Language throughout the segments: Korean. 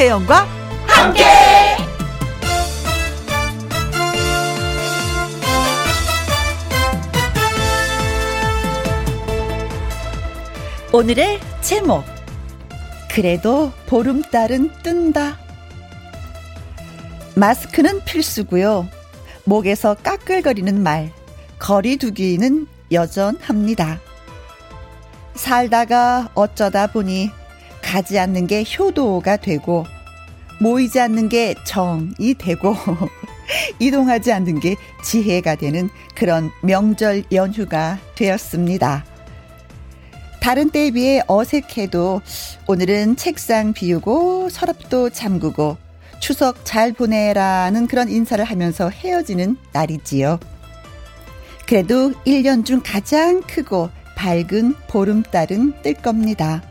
김혜영과 함께. 오늘의 제목 그래도 보름달은 뜬다. 마스크는 필수고요. 목에서 까끌거리는 말, 거리두기는 여전합니다. 살다가 어쩌다 보니 가지 않는 게 효도가 되고 모이지 않는 게 정이 되고 이동하지 않는 게 지혜가 되는 그런 명절 연휴가 되었습니다. 다른 때에 비해 어색해도 오늘은 책상 비우고 서랍도 잠그고 추석 잘 보내라는 그런 인사를 하면서 헤어지는 날이지요. 그래도 1년 중 가장 크고 밝은 보름달은 뜰 겁니다.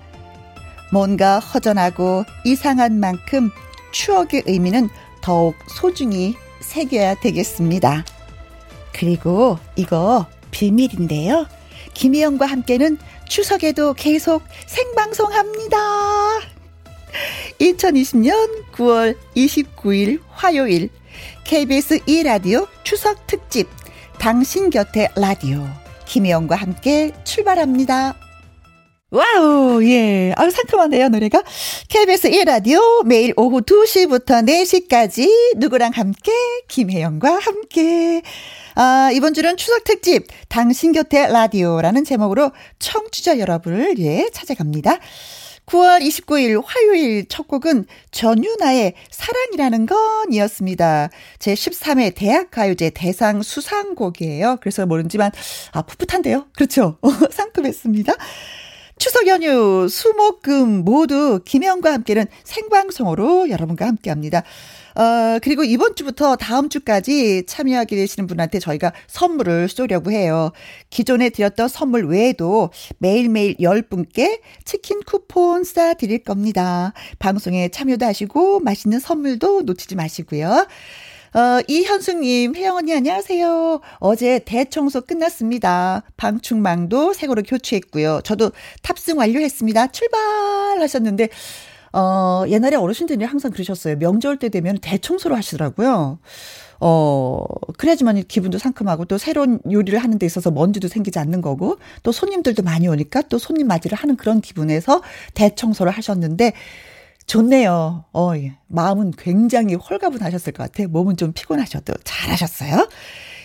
뭔가 허전하고 이상한 만큼 추억의 의미는 더욱 소중히 새겨야 되겠습니다. 그리고 이거 비밀인데요. 김희영과 함께는 추석에도 계속 생방송합니다. 2020년 9월 29일 화요일 KBS 2라디오 추석 특집 당신 곁에 라디오 김혜영과 함께 출발합니다. Wow, 예. 아유, 상큼한데요, 노래가. KBS 1라디오 매일 오후 2시부터 4시까지 누구랑 함께, 김혜영과 함께. 아, 이번 주는 추석 특집, 당신 곁에 라디오라는 제목으로 청취자 여러분을, 예, 찾아갑니다. 9월 29일 화요일 첫 곡은 전유나의 사랑이라는 건이었습니다. 제 13회 대학가요제 대상 수상곡이에요. 그래서 모르지만, 아, 풋풋한데요? 그렇죠. 상큼했습니다. 추석 연휴, 수목금 모두 김혜영과 함께는 생방송으로 여러분과 함께 합니다. 어, 그리고 이번 주부터 다음 주까지 참여하게 되시는 분한테 저희가 선물을 쏘려고 해요. 기존에 드렸던 선물 외에도 매일매일 10분께 치킨 쿠폰 싸 드릴 겁니다. 방송에 참여도 하시고 맛있는 선물도 놓치지 마시고요. 어, 이현숙님, 혜영 언니 안녕하세요. 어제 대청소 끝났습니다. 방충망도 새거로 교체했고요. 저도 탑승 완료했습니다. 출발하셨는데, 어, 옛날에 어르신들이 항상 그러셨어요. 명절 때 되면 대청소를 하시더라고요. 어, 그래야지만 기분도 상큼하고 또 새로운 요리를 하는 데 있어서 먼지도 생기지 않는 거고 또 손님들도 많이 오니까 또 손님 맞이를 하는 그런 기분에서 대청소를 하셨는데 좋네요. 어, 예. 마음은 굉장히 홀가분하셨을 것 같아요. 몸은 좀 피곤하셔도 잘하셨어요.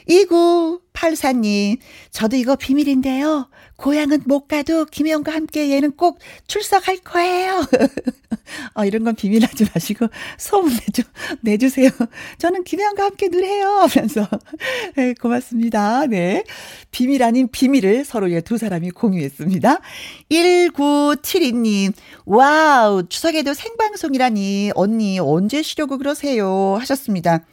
2984님, 저도 이거 비밀인데요. 고향은 못 가도 김혜영과 함께 얘는 꼭 출석할 거예요. 어, 이런 건 비밀하지 마시고 소문 내주, 내주세요. 저는 김혜영과 함께 늘 해요. 하면서. 네, 고맙습니다. 네. 비밀 아닌 비밀을 서로의 두 사람이 공유했습니다. 1972님, wow, 추석에도 생방송이라니, 언니, 언제 쉬려고 그러세요? 하셨습니다.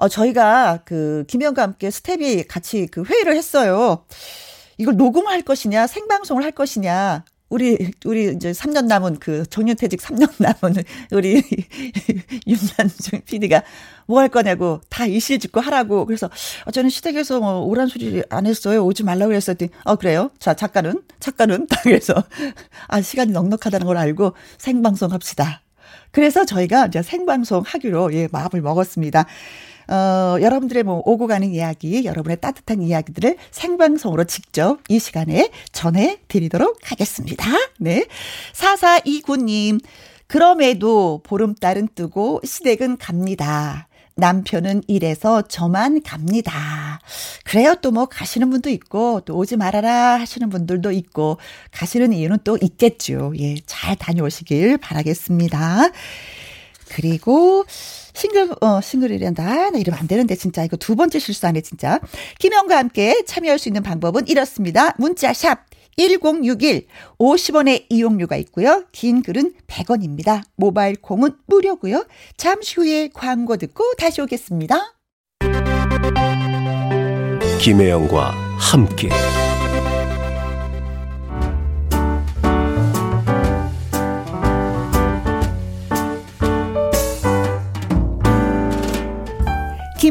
어, 저희가 그, 김혜영과 함께 스텝이 같이 그 회의를 했어요. 이걸 녹음할 것이냐, 생방송을 할 것이냐. 우리, 우리 이제 3년 남은 그 정년퇴직 3년 남은 우리 윤산중 PD가 뭐 할 거냐고 다 이실직고 하라고. 그래서 어, 저는 시댁에서 뭐 오란 소리 안 했어요. 오지 말라고 그랬더니 어, 그래요? 자, 작가는? 작가는? 그래서 아, 시간이 넉넉하다는 걸 알고 생방송 합시다. 그래서 저희가 이제 생방송 하기로 예, 마음을 먹었습니다. 어, 여러분들의 뭐 오고 가는 이야기, 여러분의 따뜻한 이야기들을 생방송으로 직접 이 시간에 전해 드리도록 하겠습니다. 네. 4429님, 그럼에도 보름달은 뜨고 시댁은 갑니다. 남편은 일해서 저만 갑니다. 그래요. 또 뭐 가시는 분도 있고, 또 오지 말아라 하시는 분들도 있고, 가시는 이유는 또 있겠죠. 예, 잘 다녀오시길 바라겠습니다. 그리고, 싱글, 어, 싱글이란다. 나 이러면 안 되는데, 진짜. 이거 두 번째 실수하네, 진짜. 김영과 함께 참여할 수 있는 방법은 이렇습니다. 문자 샵 1061, 50원의 이용료가 있고요. 긴 글은 100원입니다. 모바일 콩은 무료고요. 잠시 후에 광고 듣고 다시 오겠습니다. 김혜영과 함께.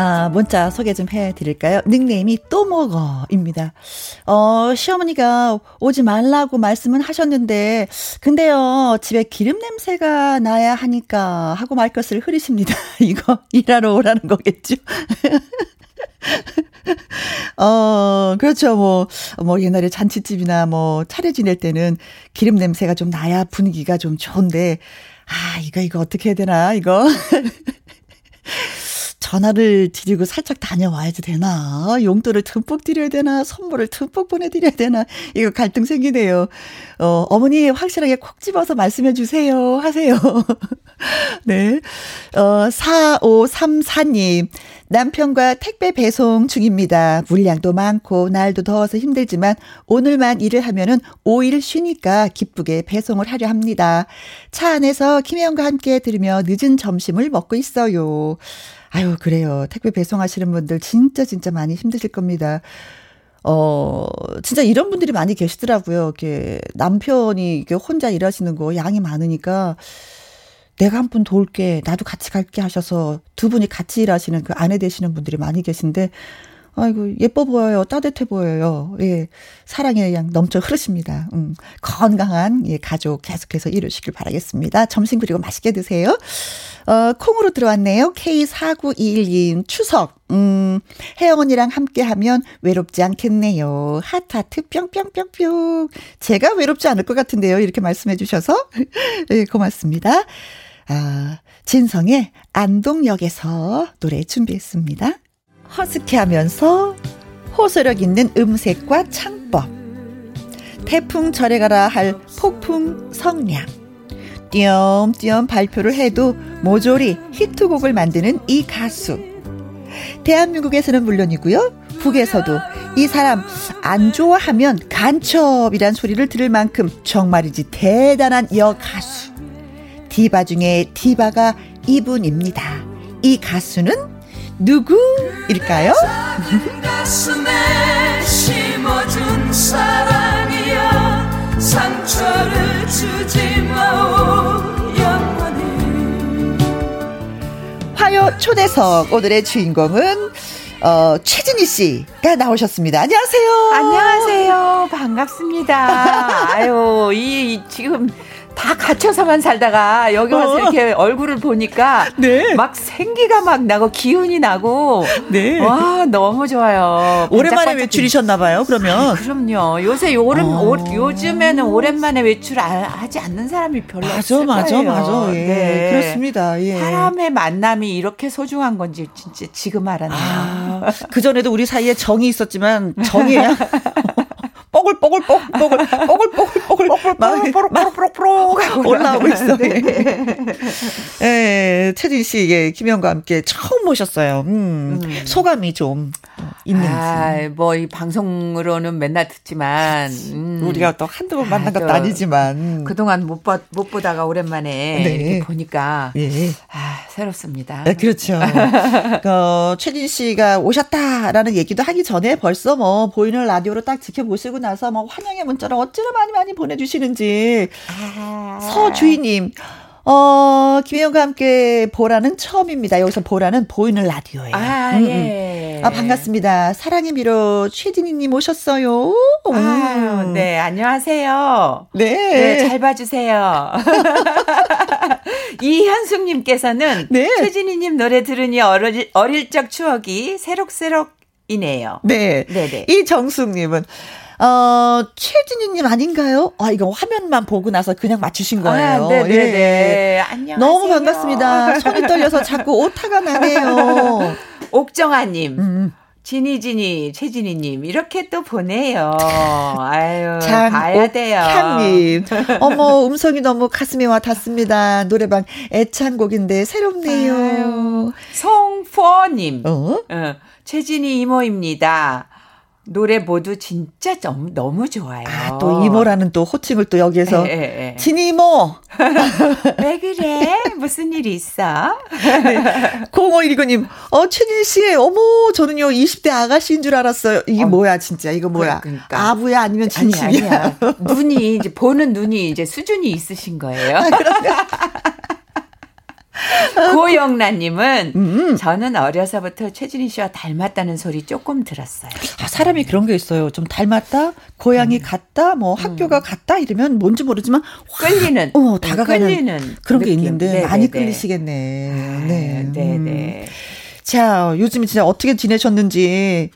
아, 문자 소개 좀 해드릴까요? 닉네임이 또 먹어입니다. 어, 시어머니가 오지 말라고 말씀은 하셨는데, 근데요, 집에 기름 냄새가 나야 하니까 하고 말 것을 흐리십니다. 이거 일하러 오라는 거겠죠? 어, 그렇죠. 뭐, 뭐, 옛날에 잔치집이나 뭐, 차례 지낼 때는 기름 냄새가 좀 나야 분위기가 좀 좋은데, 아, 이거, 이거 어떻게 해야 되나, 이거. 전화를 드리고 살짝 다녀와야지 되나? 용돈을 듬뿍 드려야 되나? 선물을 듬뿍 보내드려야 되나? 이거 갈등 생기네요. 어, 어머니 확실하게 콕 집어서 말씀해 주세요. 하세요. 네. 어, 4534님. 남편과 택배 배송 중입니다. 물량도 많고 날도 더워서 힘들지만 오늘만 일을 하면은 5일 쉬니까 기쁘게 배송을 하려 합니다. 차 안에서 김혜영과 함께 들으며 늦은 점심을 먹고 있어요. 아유, 그래요. 택배 배송하시는 분들 진짜 진짜 많이 힘드실 겁니다. 어, 진짜 이런 분들이 많이 계시더라고요. 이렇게 남편이 이렇게 혼자 일하시는 거 양이 많으니까 내가 한 분 도울게, 나도 같이 갈게 하셔서 두 분이 같이 일하시는 그 아내 되시는 분들이 많이 계신데 아이고, 예뻐 보여요. 따뜻해 보여요. 예. 사랑의 그냥 넘쳐 흐르십니다. 음, 건강한, 예, 가족 계속해서 이루시길 바라겠습니다. 점심 그리고 맛있게 드세요. 어, 콩으로 들어왔네요. K4921님, 추석. 음, 혜영 언니랑 함께 하면 외롭지 않겠네요. 하트하트 뿅뿅뿅뿅. 제가 외롭지 않을 것 같은데요. 이렇게 말씀해 주셔서. 예, 고맙습니다. 아, 진성의 안동역에서 노래 준비했습니다. 허스키하면서 호소력 있는 음색과 창법. 태풍 절에 가라 할 폭풍 성량. 띄엄띄엄 발표를 해도 모조리 히트곡을 만드는 이 가수. 대한민국에서는 물론이고요. 북에서도 이 사람 안 좋아하면 간첩이란 소리를 들을 만큼 정말이지 대단한 여가수. 디바 중에 디바가 이분입니다. 이 가수는 누구일까요? 화요 초대석 오늘의 주인공은 어, 최진희 씨가 나오셨습니다. 안녕하세요. 안녕하세요. 반갑습니다. 아유, 이, 지금 다 갇혀서만 살다가 여기 와서 어. 이렇게 얼굴을 보니까 네. 막 생기가 막 나고 기운이 나고 네. 와 너무 좋아요. 오랜만에 외출이셨나 봐요. 그러면 아, 그럼요. 요새 오랜 어. 오, 요즘에는 오랜만에 외출 하지 않는 사람이 별로 맞아, 없을 맞아, 거예요. 맞아, 맞아. 예. 네. 그렇습니다. 예. 사람의 만남이 이렇게 소중한 건지 진짜 지금 알았네요. 아, 그 전에도 우리 사이에 정이 있었지만 정이 뽀글뽀글 뽀글뽀글 뽀글뽀글 뽀글뽀글 올라오고 있어. 네. 예, 최진 씨, 예, 김영과 함께 처음 모셨어요. 음, 음. 소감이 좀 있는지. 아, 뭐이 방송으로는 맨날 듣지만 음, 우리가 또 한두 번 만난 것도 아니지만 그동안 못, 봐, 못 보다가 오랜만에 네. 이렇게 보니까 예. 아, 새롭습니다. 네, 그렇죠. 어, 최진 씨가 오셨다라는 얘기도 하기 전에 벌써 뭐 보이는 라디오로 딱 지켜보시고 나서 뭐 환영의 문자를 어찌나 많이 많이 보내주시는지 아. 서주희님 어, 김혜영과 함께 보라는 처음입니다. 여기서 보라는 보이는 라디오예요. 아, 음, 음. 예. 아, 반갑습니다. 사랑의 미로 최진희님 오셨어요. 아, 네, 안녕하세요. 네. 네, 잘 봐주세요. 이현숙님께서는 네. 최진희님 노래 들으니 어릴, 어릴 적 추억이 새록새록 이네요. 네. 네네. 이정숙님은 어, 최진희님 아닌가요? 아, 이거 화면만 보고 나서 그냥 맞추신 거예요. 아, 네네네. 네, 네. 안녕. 너무 반갑습니다. 손이 떨려서 자꾸 오타가 나네요. 옥정아님. 음. 지니지니 최진희님 이렇게 또 보내요. 아유 장, 가야 돼요. 향님 어머 음성이 너무 가슴에 와 닿습니다. 노래방 애창곡인데 새롭네요. 아유, 송포님 어? 어, 최진희 이모입니다. 노래 모두 진짜 좀, 너무 좋아요. 아, 또 이모라는 또 호칭을 또 여기에서. 에, 에, 에. 진이 이모! 왜 그래? 무슨 일이 있어? 네. 0519님, 어, 최진 씨, 어머, 저는요, 20대 아가씨인 줄 알았어요. 이게 어, 뭐야, 진짜, 이거 뭐야. 그러니까. 아부야, 아니면 진심이야? 아니, 눈이, 이제 보는 눈이 이제 수준이 있으신 거예요. 아, 고영란님은 음. 저는 어려서부터 최진희 씨와 닮았다는 소리 조금 들었어요. 아, 사람이 그런 게 있어요. 좀 닮았다, 고향이 음. 같다, 뭐 학교가 음. 같다 이러면 뭔지 모르지만 끌리는, 어 다가가는 끌리는 그런 느낌. 게 있는데 네네네. 많이 네, 네. 끌리시겠네. 아, 네, 네, 네. 자, 요즘 진짜 어떻게 지내셨는지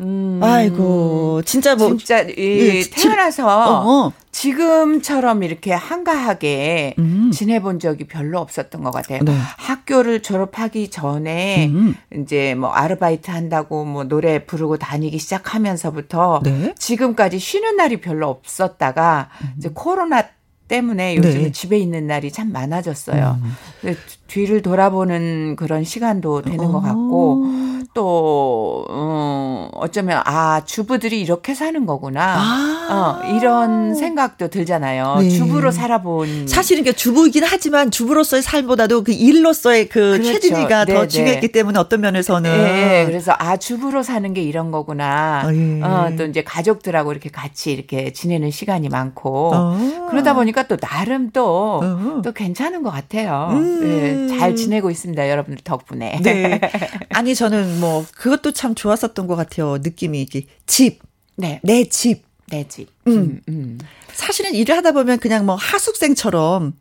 음. 아이고, 진짜 뭐. 진짜, 이, 예, 태어나서 어, 어. 지금처럼 이렇게 한가하게 음. 지내본 적이 별로 없었던 것 같아요. 네. 학교를 졸업하기 전에 음. 이제 뭐 아르바이트 한다고 뭐 노래 부르고 다니기 시작하면서부터 네. 지금까지 쉬는 날이 별로 없었다가 음. 이제 코로나 때문에 요즘 네. 집에 있는 날이 참 많아졌어요. 음. 뒤를 돌아보는 그런 시간도 되는 것 같고 어. 또 어, 어쩌면 아 주부들이 이렇게 사는 거구나 아. 어, 이런 생각도 들잖아요. 네. 주부로 살아본 사실은 그 주부이긴 하지만 주부로서의 삶보다도 그 일로서의 그 그렇죠. 최진이가 네, 더 네. 중요했기 때문에 어떤 면에서는 네, 그래서 아 주부로 사는 게 이런 거구나. 아, 예. 어, 또 이제 가족들하고 이렇게 같이 이렇게 지내는 시간이 많고 어. 그러다 보니 까 또 나름 또또 어. 또 괜찮은 것 같아요. 음. 네. 잘 지내고 있습니다. 여러분들 덕분에. 네. 아니 저는 뭐 그것도 참 좋았었던 것 같아요. 느낌이 집. 네. 내 집. 내 집. 음. 음, 음. 사실은 일을 하다 보면 그냥 뭐 하숙생처럼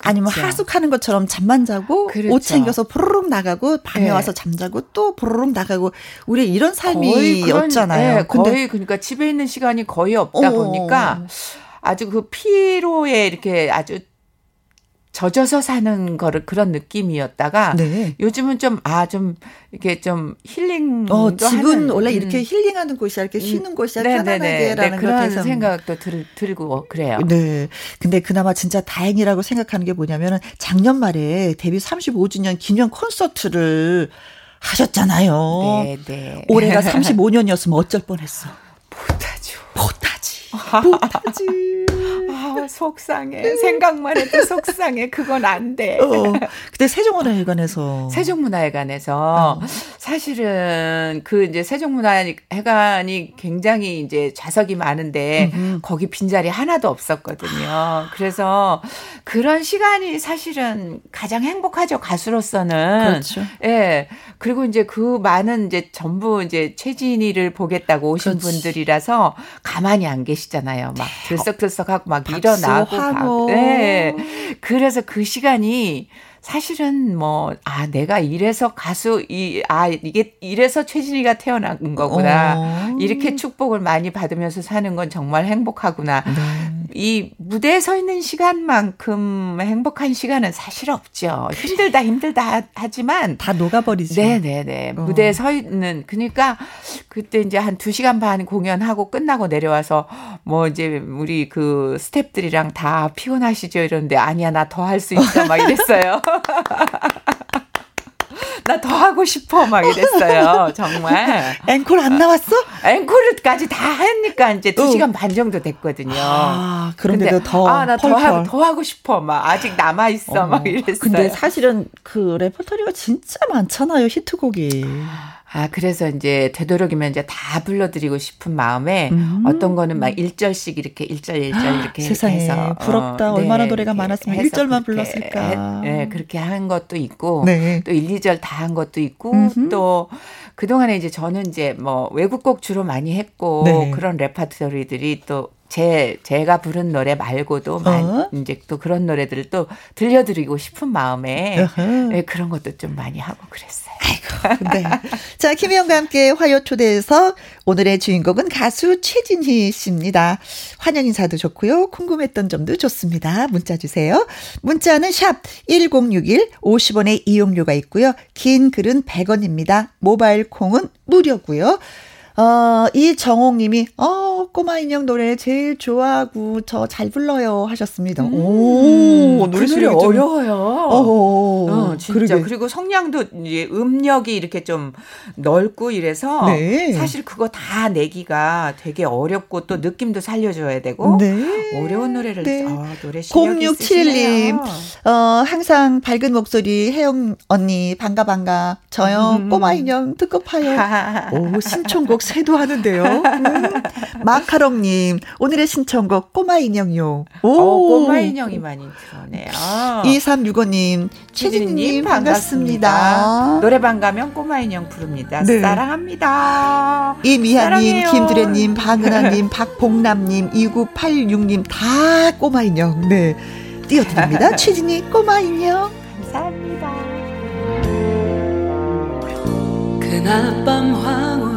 아니면 그렇죠. 하숙하는 것처럼 잠만 자고 그렇죠. 옷 챙겨서 포로록 나가고 밤에 네. 와서 잠자고 또 포로록 나가고 우리 이런 삶이었잖아요. 네, 거의 그러니까 집에 있는 시간이 거의 없다 어. 보니까 아주 그 피로에 이렇게 아주 젖어서 사는 거를 그런 느낌이었다가 네. 요즘은 좀 아좀 아, 좀 이렇게 좀 힐링 어 집은 하는, 원래 이렇게 음. 힐링하는 곳이야 이렇게 쉬는 음. 곳이야 네. 편안하게라는 네, 그런 생각도 들, 들고 그래요. 네. 근데 그나마 진짜 다행이라고 생각하는 게 뭐냐면은 작년 말에 데뷔 35주년 기념 콘서트를 하셨잖아요. 네, 네. 올해가 35년이었으면 어쩔 뻔했어. 못하죠. 못하지. 못하지. 아, 속상해. 생각만 해도 속상해. 그건 안 돼. 어, 그때 세종문화회관에서. 세종문화회관에서 어. 사실은 그 이제 세종문화회관이 굉장히 이제 좌석이 많은데 음흠. 거기 빈자리 하나도 없었거든요. 그래서 그런 시간이 사실은 가장 행복하죠. 가수로서는. 그렇죠. 예. 그리고 이제 그 많은 이제 전부 이제 최진희를 보겠다고 오신 그렇지. 분들이라서 가만히 안 계시잖아요. 막 들썩들썩하고 막 일어 나고 막. 네. 그래서 그 시간이 사실은 뭐, 아, 내가 이래서 가수, 이, 아, 이게 이래서 최진희가 태어난 거구나. 어. 이렇게 축복을 많이 받으면서 사는 건 정말 행복하구나. 네. 이 무대에 서 있는 시간만큼 행복한 시간은 사실 없죠. 힘들다, 힘들다 하지만. 다 녹아버리죠. 네네네. 어. 무대에 서 있는, 그러니까 그때 이제 한두 시간 반 공연하고 끝나고 내려와서 뭐 이제 우리 그 스탭들이랑 다 피곤하시죠? 이러는데 아니야, 나 더 할 수 있어. 막 이랬어요. 나 더 하고 싶어 막 이랬어요. 정말. 앵콜 안 나왔어? 앵콜까지 다 하니까 이제 2시간 어. 반 정도 됐거든요. 아, 그런데도 더 아, 나더 하고 더 하고 싶어. 막 아직 남아 있어. 어. 막 이랬어요. 근데 사실은 그 레퍼토리가 진짜 많잖아요. 히트곡이. 아, 그래서 이제 되도록이면 이제 다 불러드리고 싶은 마음에 음. 어떤 거는 막 1절씩 이렇게 1절 1절 이렇게 세상에 해서 부럽다. 어, 얼마나 네, 노래가 많았으면 1절만 불렀을까. 네, 그렇게 한 것도 있고 네. 또 1, 2절 다 한 것도 있고 음흠. 또 그동안에 이제 저는 이제 뭐 외국곡 주로 많이 했고 네. 그런 레퍼토리들이 또 제 제가 부른 노래 말고도 어? 이제 또 그런 노래들을 또 들려드리고 싶은 마음에 네, 그런 것도 좀 많이 하고 그랬어요. 아이고, 네. 자, 김혜영과 함께 화요 초대에서 오늘의 주인공은 가수 최진희 씨입니다. 환영 인사도 좋고요. 궁금했던 점도 좋습니다. 문자 주세요. 문자는 샵 1061, 50원의 이용료가 있고요. 긴 글은 100원입니다. 모바일 콩은 무료고요. 어, 이정옥 님이, 어, 꼬마 인형 노래 제일 좋아하고 저 잘 불러요 하셨습니다. 음, 오, 노래 그 노래 어려워요. 어, 어, 진짜. 그러게. 그리고 성량도 이제 음력이 이렇게 좀 넓고 이래서 네. 사실 그거 다 내기가 되게 어렵고 또 느낌도 살려줘야 되고 네. 어려운 노래를 네. 어, 노래 0671님, 어, 항상 밝은 목소리 혜영 언니 반가 반가. 저요 음. 꼬마 인형 듣고 파요. 오, 신청곡 새도 하는데요. 음. 마카롱님, 오늘의 신청곡 꼬마 인형요. 오, 어, 꼬마 인형이 많이 들어오네요. 2365님, 최진님 반갑습니다. 반갑습니다. 노래방 가면 꼬마 인형 부릅니다. 네. 사랑합니다. 이미아님, 김두래님, 박은하님, 박봉남님, 2986님 다 꼬마 인형. 네. 띄워드립니다. 최진이 꼬마 인형. 감사합니다. 그날 밤 황홀한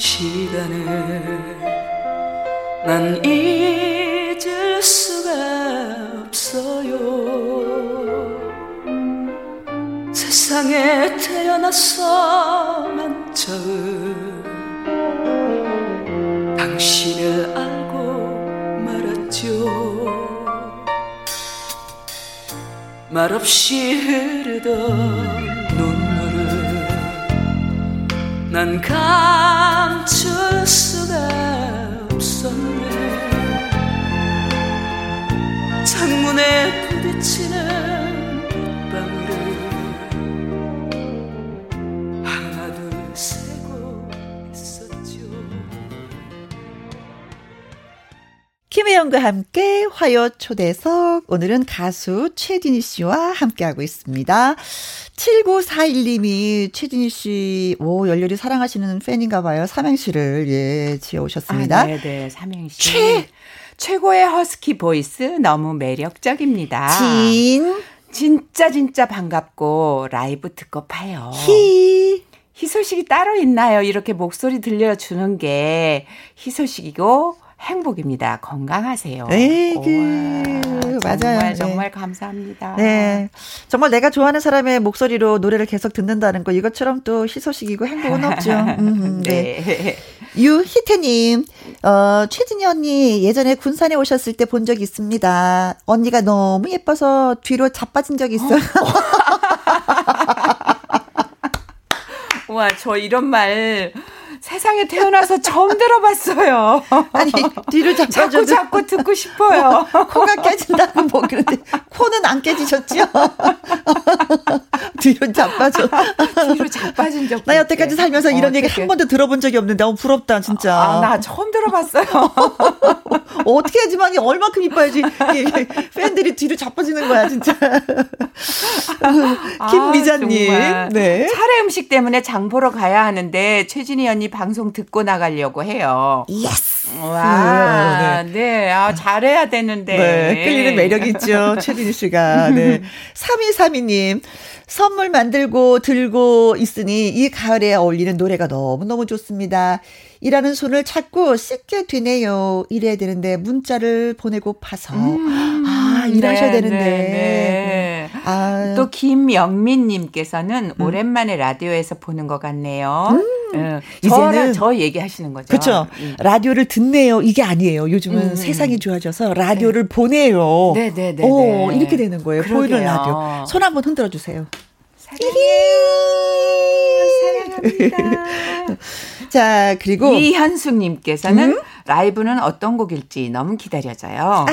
시간을 난 잊을 수가 없어요. 세상에 태어나서 난 처음 당신을 알고 말았죠. 말없이 흐르던 난 감출 수가 없었네. 창문에 부딪히 김혜영과 함께 화요 초대석 오늘은 가수 최진희 씨와 함께하고 있습니다. 7941님이 최진희 씨, 오, 열렬히 사랑하시는 팬인가 봐요. 삼행시를, 예, 지어 오셨습니다. 아, 네네, 네, 삼행시. 최! 최고의 husky voice 너무 매력적입니다. 진. 진짜 진짜 반갑고 라이브 듣고파요. 희. 희소식이 따로 있나요? 이렇게 목소리 들려주는 게 희소식이고 행복입니다. 건강하세요. 에이그 맞아요. 정말, 정말 네. 감사합니다. 네. 정말 내가 좋아하는 사람의 목소리로 노래를 계속 듣는다는 거 이것처럼 또 희소식이고 행복은 없죠. 음, 네. 네. 유희태님, 어, 최진희 언니 예전에 군산에 오셨을 때 본 적 있습니다. 언니가 너무 예뻐서 뒤로 자빠진 적 있어요. 와, 저 이런 말 세상에 태어나서 처음 들어봤어요. 아니 뒤로 잡아줘 자꾸 자꾸 듣고 싶어요. 뭐, 코가 깨진다고 뭐 그런데 코는 안 깨지셨죠? 뒤로 자빠져. 뒤로 자빠진 적. 나 여태까지 살면서 이런 어, 얘기 한 번도 들어본 적이 없는데 너무 부럽다 진짜. 아, 나 처음 들어봤어요. 어떻게 하지만이 얼마큼 이뻐야지 팬들이 뒤로 자빠지는 거야 진짜. 아, 김미자님. 아, 네. 차례 음식 때문에 장 보러 가야 하는데 최진희 언니 방송 듣고 나가려고 해요. Yes. 와, 네. 네. 아, 잘해야 되는데. 네. 끌리는 매력 있죠. 최진희 씨가. 네. 3232님. 선물 만들고 들고 있으니 이 가을에 어울리는 노래가 너무너무 좋습니다. 일하는 손을 찾고 씻게 되네요. 이래야 되는데 문자를 보내고 파서. 음, 아, 일하셔야 네, 되는데. 네, 네. 아. 또 김영민님께서는 음. 오랜만에 라디오에서 보는 것 같네요. 음. 네. 이제는 저 얘기하시는 거죠. 그렇죠. 음. 라디오를 듣네요. 이게 아니에요. 요즘은 음. 세상이 좋아져서 라디오를 네. 보내요. 네, 네, 네. 오, 네. 이렇게 되는 거예요. 그러게요. 보이는 라디오. 손 한번 흔들어 주세요. 사랑해요. 사랑합니다. 자, 그리고 이현숙님께서는 음? 라이브는 어떤 곡일지 너무 기다려져요.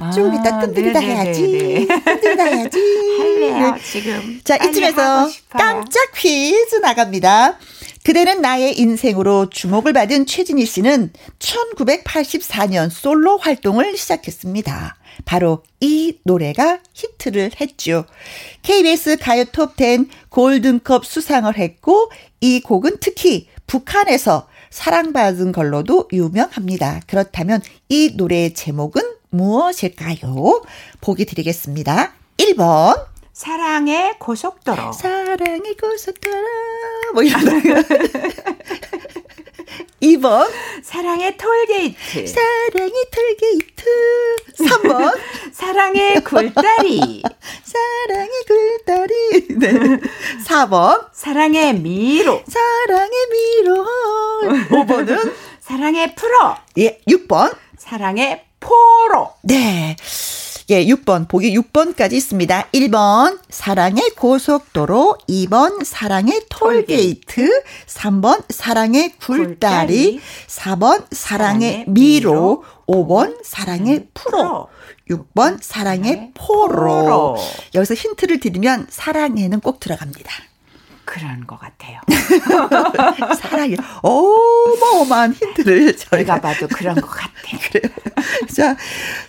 아, 좀 이따 뜸들이다 해야지. 뜸들이다 해야지. 할래요, 네. 지금. 자, 이쯤에서 깜짝 퀴즈 나갑니다. 그대는 나의 인생으로 주목을 받은 최진희 씨는 1984년 솔로 활동을 시작했습니다. 바로 이 노래가 히트를 했죠. KBS 가요 톱10 골든컵 수상을 했고 이 곡은 특히 북한에서 사랑받은 걸로도 유명합니다. 그렇다면 이 노래의 제목은 무엇일까요? 보기 드리겠습니다. 1번. 사랑의 고속도로. 사랑의 고속도로. 뭐 이런 거. 2번. 사랑의 톨게이트. 사랑의 톨게이트. 3번. 사랑의 굴다리. 사랑의 굴다리. 네. 4번. 사랑의 미로. 사랑의 미로. 5번은 사랑의 프로. 예, 6번. 사랑의 포로. 네. 예, 6번. 보기 6번까지 있습니다. 1번, 사랑의 고속도로. 2번, 사랑의 톨게이트. 3번, 사랑의 굴다리. 4번, 사랑의 미로. 5번, 사랑의 프로. 6번, 사랑의 포로. 여기서 힌트를 드리면, 사랑에는 꼭 들어갑니다. 그런 것 같아요. 사랑이 어마어마한 힌트를 저희가 봐도 그런 것 같아요. 그래요. 자,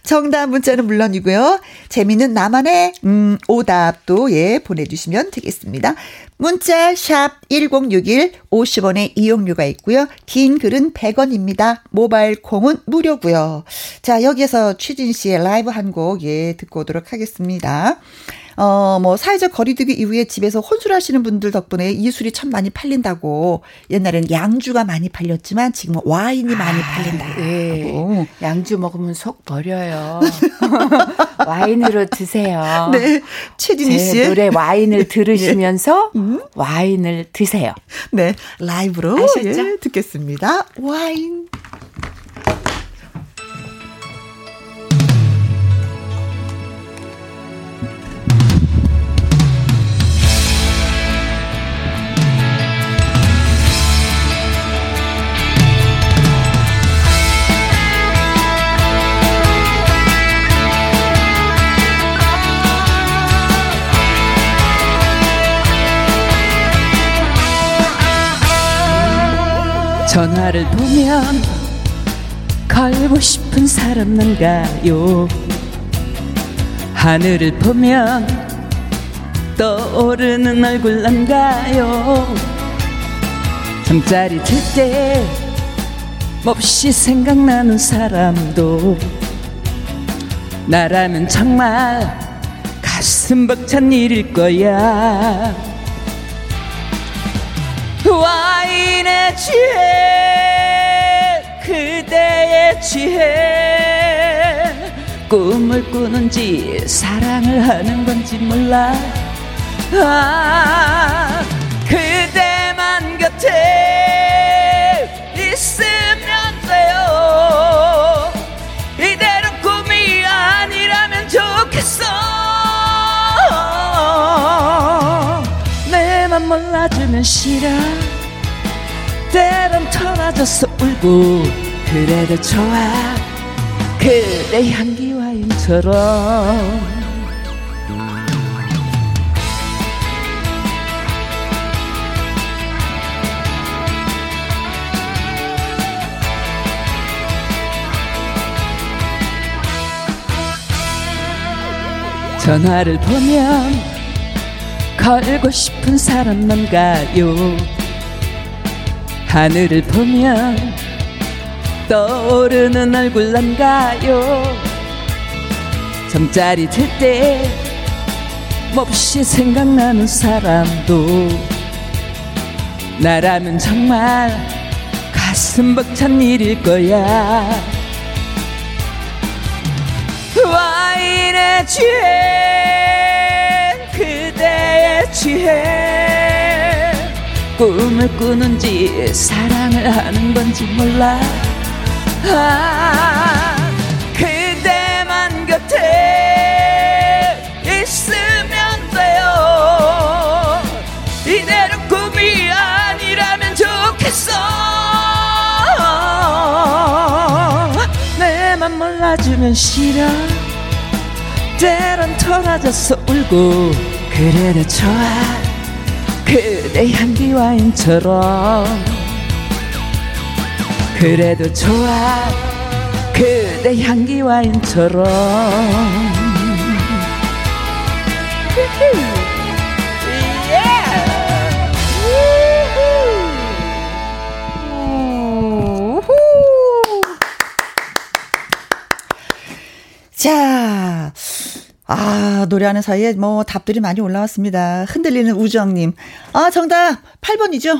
정답 문자는 물론이고요. 재미있는 나만의 음, 오답도 예 보내주시면 되겠습니다. 문자 샵 1061 50원의 이용료가 있고요. 긴 글은 100원입니다. 모바일 콩은 무료고요. 자, 여기에서 취진 씨의 라이브 한 곡 예 듣고 오도록 하겠습니다. 어, 뭐, 사회적 거리두기 이후에 집에서 혼술하시는 분들 덕분에 이 술이 참 많이 팔린다고. 옛날에는 양주가 많이 팔렸지만 지금은 와인이 많이 아, 팔린다. 네. 양주 먹으면 속 버려요. 와인으로 드세요. 네. 최진희 씨. 노래 와인을 들으시면서 네. 음? 와인을 드세요. 네. 라이브로? 예, 듣겠습니다. 와인. 전화를 보면 걸고 싶은 사람 난가요? 하늘을 보면 떠오르는 얼굴 난가요? 잠자리 들 때 몹시 생각나는 사람도 나라면 정말 가슴 벅찬 일일 거야. 와 인에 취해 그대의 취해 꿈을 꾸는지 사랑을 하는 건지 몰라. 아 그대만 곁에 있으면 돼요. 이대로 꿈이 아니라면 좋겠어. 몰라주면 싫어 때론 털어져서 울고 그래도 좋아. 그대 향기 와 인처럼. 전화를 보면 걸고 싶은 사람만 가요 하늘을 보면 떠오르는 얼굴 난 가요? 잠자리 들 때 몹시 생각나는 사람도 나라면 정말 가슴 벅찬 일일 거야. 와인에 취해 그대의 취해 꿈을 꾸는지 사랑을 하는 건지 몰라. 아 그대만 곁에 있으면 돼요. 이대로 꿈이 아니라면 좋겠어. 내 맘 몰라주면 싫어. 때론 털어져서 울고 그래도 좋아 그대 향기 와인처럼 그래도 좋아. 그대 향기 와인처럼. 자, 아, 노래하는 사이에 뭐 답들이 많이 올라왔습니다. 흔들리는 우정님. 아, 정답 8번이죠?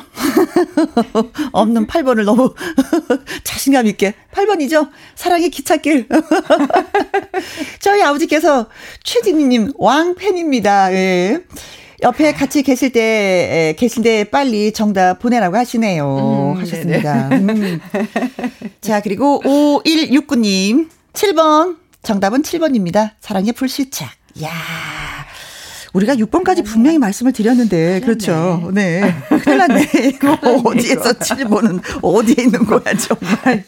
없는 8번을 너무 자신감 있게. 8번이죠? 사랑의 기찻길. 저희 아버지께서 최진희님 왕팬입니다. 예. 옆에 같이 계실 때, 계실 때 빨리 정답 보내라고 하시네요. 음, 하셨습니다. 음. 자, 그리고 5169님. 7번. 정답은 7번입니다. 사랑의 불시착. 야 우리가 6번까지 분명히 말씀을 드렸는데, 그렇죠. 네. 큰일 났네. 이거 어디에서 7번은 어디에 있는 거야, 정말.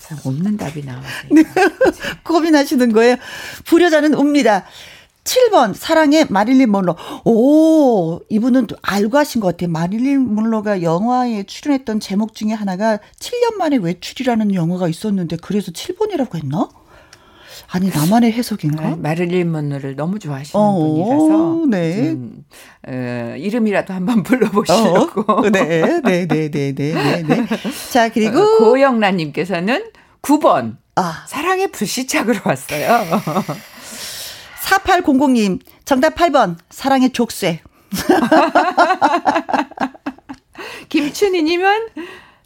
참 없는 답이 나와요. 네. 고민하시는 거예요. 불효자는 웁니다. 7번 사랑의 마릴린 mon로. 오, 이분은 알고 하신 것 같아요. 마릴린 mon로가 영화에 출연했던 제목 중에 하나가 7년 만에 외출이라는 영화가 있었는데 그래서 7번이라고 했나? 아니 나만의 해석인가? 아, 마릴린 먼로를 너무 좋아하시는 어, 분이라서 네. 음, 어, 이름이라도 한번 불러보시려고. 어, 네, 네, 네, 네, 네, 네, 네. 자 그리고 어, 고영란님께서는 9번 아. 사랑의 불시착으로 왔어요. 4800님 정답 8번 사랑의 족쇄. 김춘희님은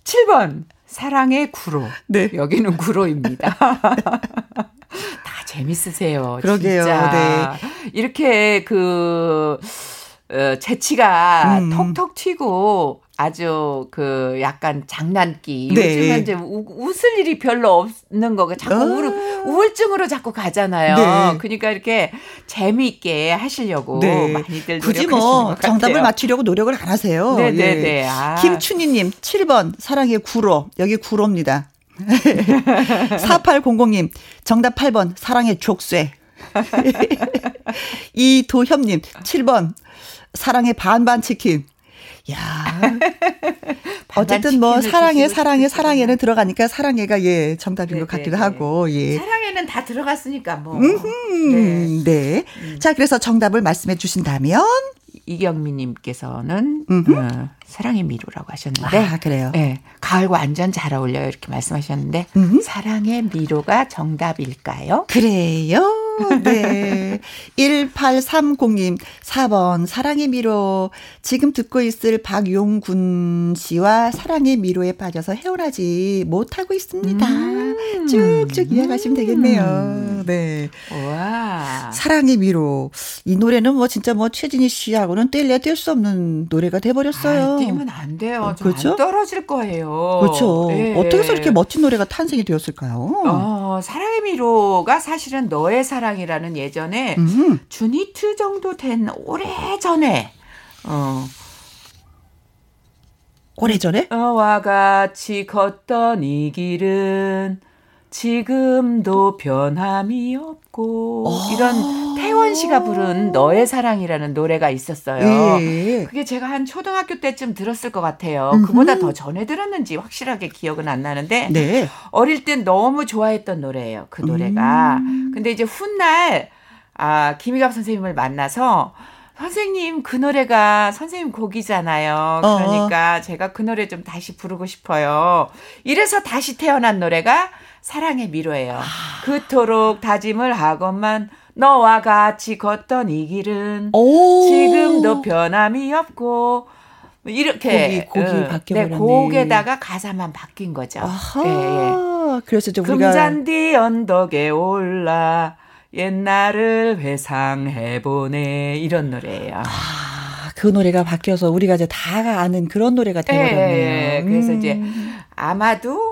7번 사랑의 구로. 네. 여기는 구로입니다. 다 재밌으세요. 그러게요. 진짜. 네. 이렇게 그, 어, 재치가 음. 톡톡 튀고 아주 그 약간 장난기. 네. 요즘은 이제 우, 웃을 일이 별로 없는 거가 자꾸 어. 우울, 우울증으로 자꾸 가잖아요. 네. 그러니까 이렇게 재미있게 하시려고 네. 많이들 굳이 뭐 정답을 맞추려고 노력을 안 하세요. 네 네네. 예. 네, 네. 아. 김춘희 님 7번 사랑의 구로 여기 구로입니다. 4800님, 정답 8번, 사랑의 족쇄. 이도협님, 7번, 사랑의 반반 치킨. 야. 어쨌든 뭐 사랑해 사랑해 사랑해는 들어가니까 사랑해가 예 정답인 네, 것 같기도 네, 하고 예. 사랑해는 다 들어갔으니까 뭐. 네. 네. 음. 자 그래서 정답을 말씀해 주신다면? 이경미님께서는 어, 사랑의 미로라고 하셨는데, 아, 그래요? 네, 가을과 완전 잘 어울려요 이렇게 말씀하셨는데, 음흠. 사랑의 미로가 정답일까요? 그래요. 네. 1830님, 4번, 사랑의 미로. 지금 듣고 있을 박용군 씨와 사랑의 미로에 빠져서 헤어나지 못하고 있습니다. 음. 쭉쭉 이어가시면 되겠네요. 네. 와. 사랑의 미로. 이 노래는 뭐 진짜 뭐 최진희 씨하고는 뗄래야 뗄 수 없는 노래가 돼버렸어요. 아, 떼면 안 돼요. 그렇죠? 떨어질 거예요. 그렇죠. 네. 어떻게 해서 이렇게 멋진 노래가 탄생이 되었을까요? 어, 사랑의 미로가 사실은 너의 사랑 사랑이라는 예전에 음. 주니트 정도 된 오래 전에 어 오래 전에? 와 같이 걷던 이 길은 지금도 변함이 없고 오. 이런 태원 씨가 부른 너의 사랑이라는 노래가 있었어요. 예. 그게 제가 한 초등학교 때쯤 들었을 것 같아요. 음흠. 그보다 더 전에 들었는지 확실하게 기억은 안 나는데 네. 어릴 땐 너무 좋아했던 노래예요. 그 노래가. 음. 근데 이제 훗날 아 김희갑 선생님을 만나서 선생님 그 노래가 선생님 곡이잖아요. 어. 그러니까 어. 제가 그 노래 좀 다시 부르고 싶어요. 이래서 다시 태어난 노래가 사랑의 미로예요. 아. 그토록 다짐을 하건만 너와 같이 걷던 이 길은 오. 지금도 변함이 없고 뭐 이렇게 곡이, 곡이 어, 바뀌어 네, 곡에다가 가사만 바뀐 거죠. 아하. 예, 예. 그래서 좀 우리가 금잔디 언덕에 올라 옛날을 회상해 보네 이런 노래예요. 아, 그 노래가 바뀌어서 우리가 이제 다 아는 그런 노래가 되버렸네요. 예, 예. 그래서 음. 이제 아마도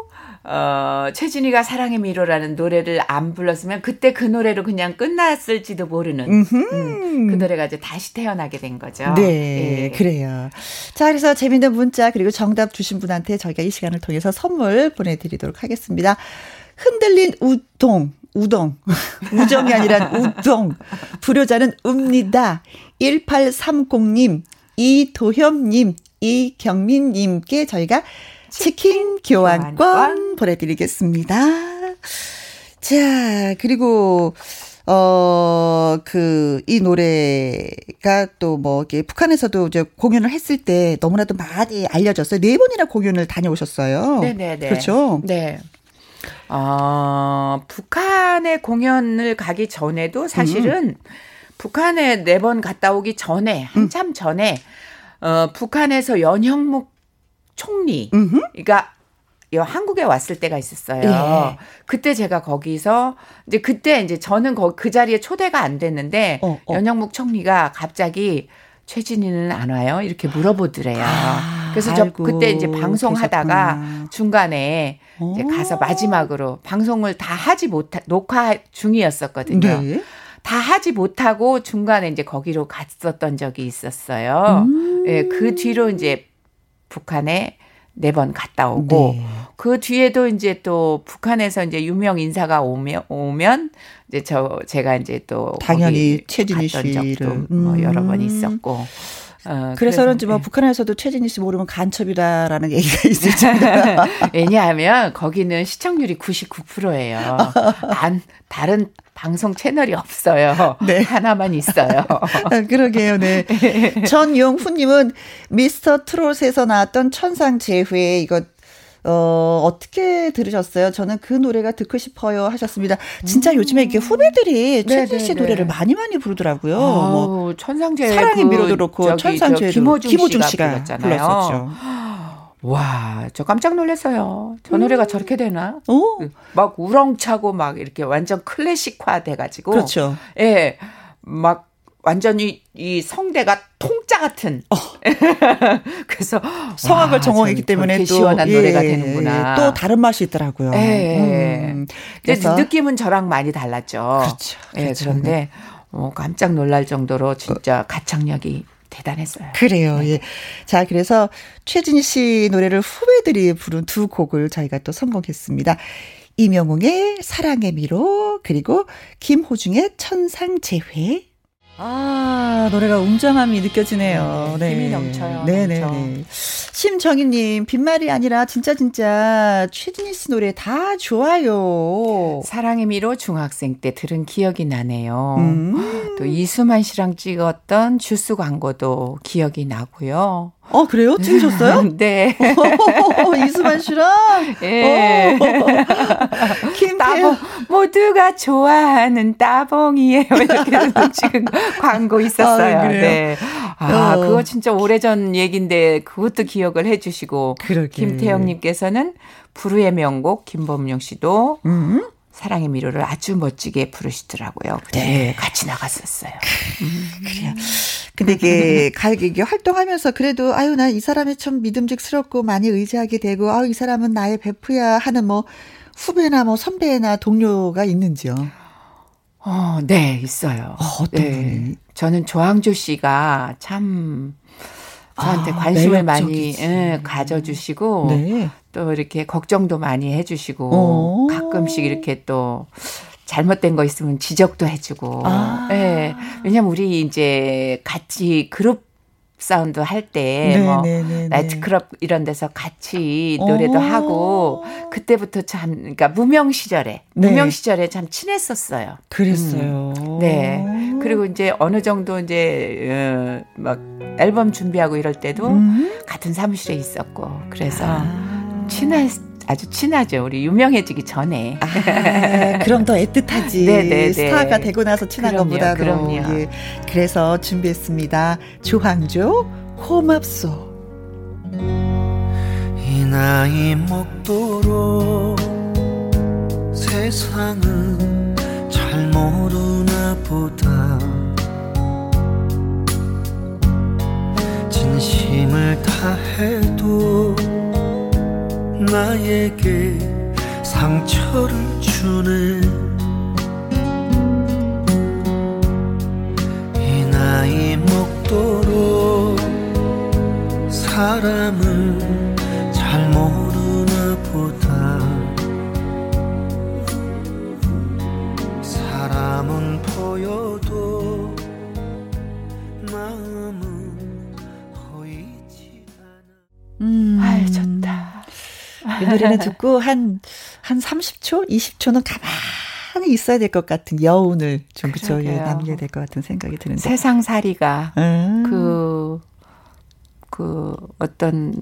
어, 최진희가 사랑의 미로라는 노래를 안 불렀으면 그때 그 노래로 그냥 끝났을지도 모르는 음, 그 노래가 이제 다시 태어나게 된 거죠. 네, 예. 그래요. 자, 그래서 재밌는 문자 그리고 정답 주신 분한테 저희가 이 시간을 통해서 선물 보내드리도록 하겠습니다. 흔들린 우동, 우동, 우정이 아니라 우동. 불효자는 읍니다. 1830님, 이도현님, 이경민님께 저희가 치킨, 교환권, 교환권 보내드리겠습니다. 자, 그리고, 어, 그, 이 노래가 또 뭐, 이렇게 북한에서도 이제 공연을 했을 때 너무나도 많이 알려졌어요. 네 번이나 공연을 다녀오셨어요. 네네네. 그렇죠. 네. 어, 북한에 공연을 가기 전에도 사실은 음. 북한에 네 번 갔다 오기 전에 한참 음. 전에 어, 북한에서 연형묵 총리 음흠. 그러니까 한국에 왔을 때가 있었어요. 예. 그때 제가 거기서 이제 그때 이제 저는 거, 그 자리에 초대가 안 됐는데 어, 어. 연영묵 총리가 갑자기 최진희는 안 와요? 이렇게 물어보더래요. 아, 그래서 저 아이고, 그때 이제 방송하다가 계셨구나. 중간에 이제 가서 마지막으로 방송을 다 하지 못하 녹화 중이었었거든요. 네. 다 하지 못하고 중간에 이제 거기로 갔었던 적이 있었어요. 음. 예, 그 뒤로 이제 북한에 네 번 갔다 오고 네. 그 뒤에도 이제 또 북한에서 이제 유명 인사가 오면 오면 이제 저 제가 이제 또 당연히 최진희 씨를 뭐 여러 번 음. 있었고 어, 그래서 그런지 뭐 네. 북한에서도 최진희 씨 모르면 간첩이다라는 얘기가 있을지 왜냐하면 거기는 시청률이 99%예요. 단 다른 방송 채널이 없어요. 네. 하나만 있어요. 아, 그러게요, 네. 전용훈님은 미스터 트롯에서 나왔던 천상 재회 이거 어, 어떻게 들으셨어요? 저는 그 노래가 듣고 싶어요 하셨습니다. 진짜 음. 요즘에 이렇게 후배들이 최진 씨 노래를 많이 많이 부르더라고요. 아, 뭐 천상재 사랑의 그 미로도 그렇고 천상재 김호중, 김호중 씨가, 씨가 불렀었죠. 와, 저 깜짝 놀랐어요. 저 노래가 음. 저렇게 되나? 오. 막 우렁차고 막 이렇게 완전 클래식화 돼가지고. 그렇죠. 예. 막 완전히 이 성대가 통짜 같은. 어. 그래서 성악을 전공했기 때문에 또 시원한 예, 노래가 되는구나. 또 다른 맛이 있더라고요. 예. 음. 그래서 느낌은 저랑 많이 달랐죠. 그렇죠. 예, 그렇죠. 그런데 네. 어, 깜짝 놀랄 정도로 진짜 가창력이 대단했어요. 그래요. 네. 예. 자, 그래서 최진희 씨 노래를 후배들이 부른 두 곡을 저희가 또 선곡했습니다. 이명웅의 사랑의 미로 그리고 김호중의 천상재회 아, 노래가 웅장함이 느껴지네요. 네. 힘이 넘쳐요. 네네네. 네. 심정희님, 빈말이 아니라 진짜 진짜 최진희 씨 노래 다 좋아요. 사랑의 미로 중학생 때 들은 기억이 나네요. 음. 또 이수만 씨랑 찍었던 주스 광고도 기억이 나고요. 어, 그래요? 찍으셨어요? 네. 이수만 씨랑? 예. 김태형. 모두가 좋아하는 따봉이에요. 이렇게 지금 광고 있었어요. 아, 네. 아, 어. 그거 진짜 오래전 얘기인데 그것도 기억을 해 주시고. 김태형님께서는 부르의 명곡 김범용 씨도 음. 사랑의 미로를 아주 멋지게 부르시더라고요. 네, 같이 나갔었어요. 음. 그래요. 근데 이게 가게 활동하면서 그래도 아유 나 이 사람이 참 믿음직스럽고 많이 의지하게 되고 아유 이 사람은 나의 베프야 하는 뭐 후배나 뭐 선배나 동료가 있는지요? 어, 네, 있어요. 어, 어떤 네. 분이? 저는 조항조 씨가 참 저한테 아, 관심을 많이 예, 가져주시고 네. 또 이렇게 걱정도 많이 해주시고 오. 가끔씩 이렇게 또 잘못된 거 있으면 지적도 해주고. 아. 예. 왜냐면 우리 이제 같이 그룹 사운드 할 때뭐 네, 네, 네, 나이트클럽 이런 데서 같이 노래도 오. 하고 그때부터 참 그러니까 무명 시절에 네. 무명 시절에 참 친했었어요. 그랬어요. 음. 네. 그리고 이제 어느 정도 이제 어, 막 앨범 준비하고 이럴 때도 음. 같은 사무실에 있었고 그래서 아. 친했 아주 친하죠. 우리 유명해지기 전에. 아, 그럼 더 애틋하지. 네네네. 네, 네. 스타가 되고 나서 친한 그럼요, 것보다도. 그럼요. 예. 그래서 준비했습니다. 조항조 고맙소. 이 나이 먹도록 세상은 잘 모르나 보다 진심을 다해도 나에게 상처를 주네. 이 나이 먹도록 사람을 노래는 듣고 한, 한 30초, 20초는 가만히 있어야 될 것 같은 여운을 좀, 그쵸, 예, 남겨야 될 것 같은 생각이 드는데. 세상살이가, 음. 그, 그, 어떤,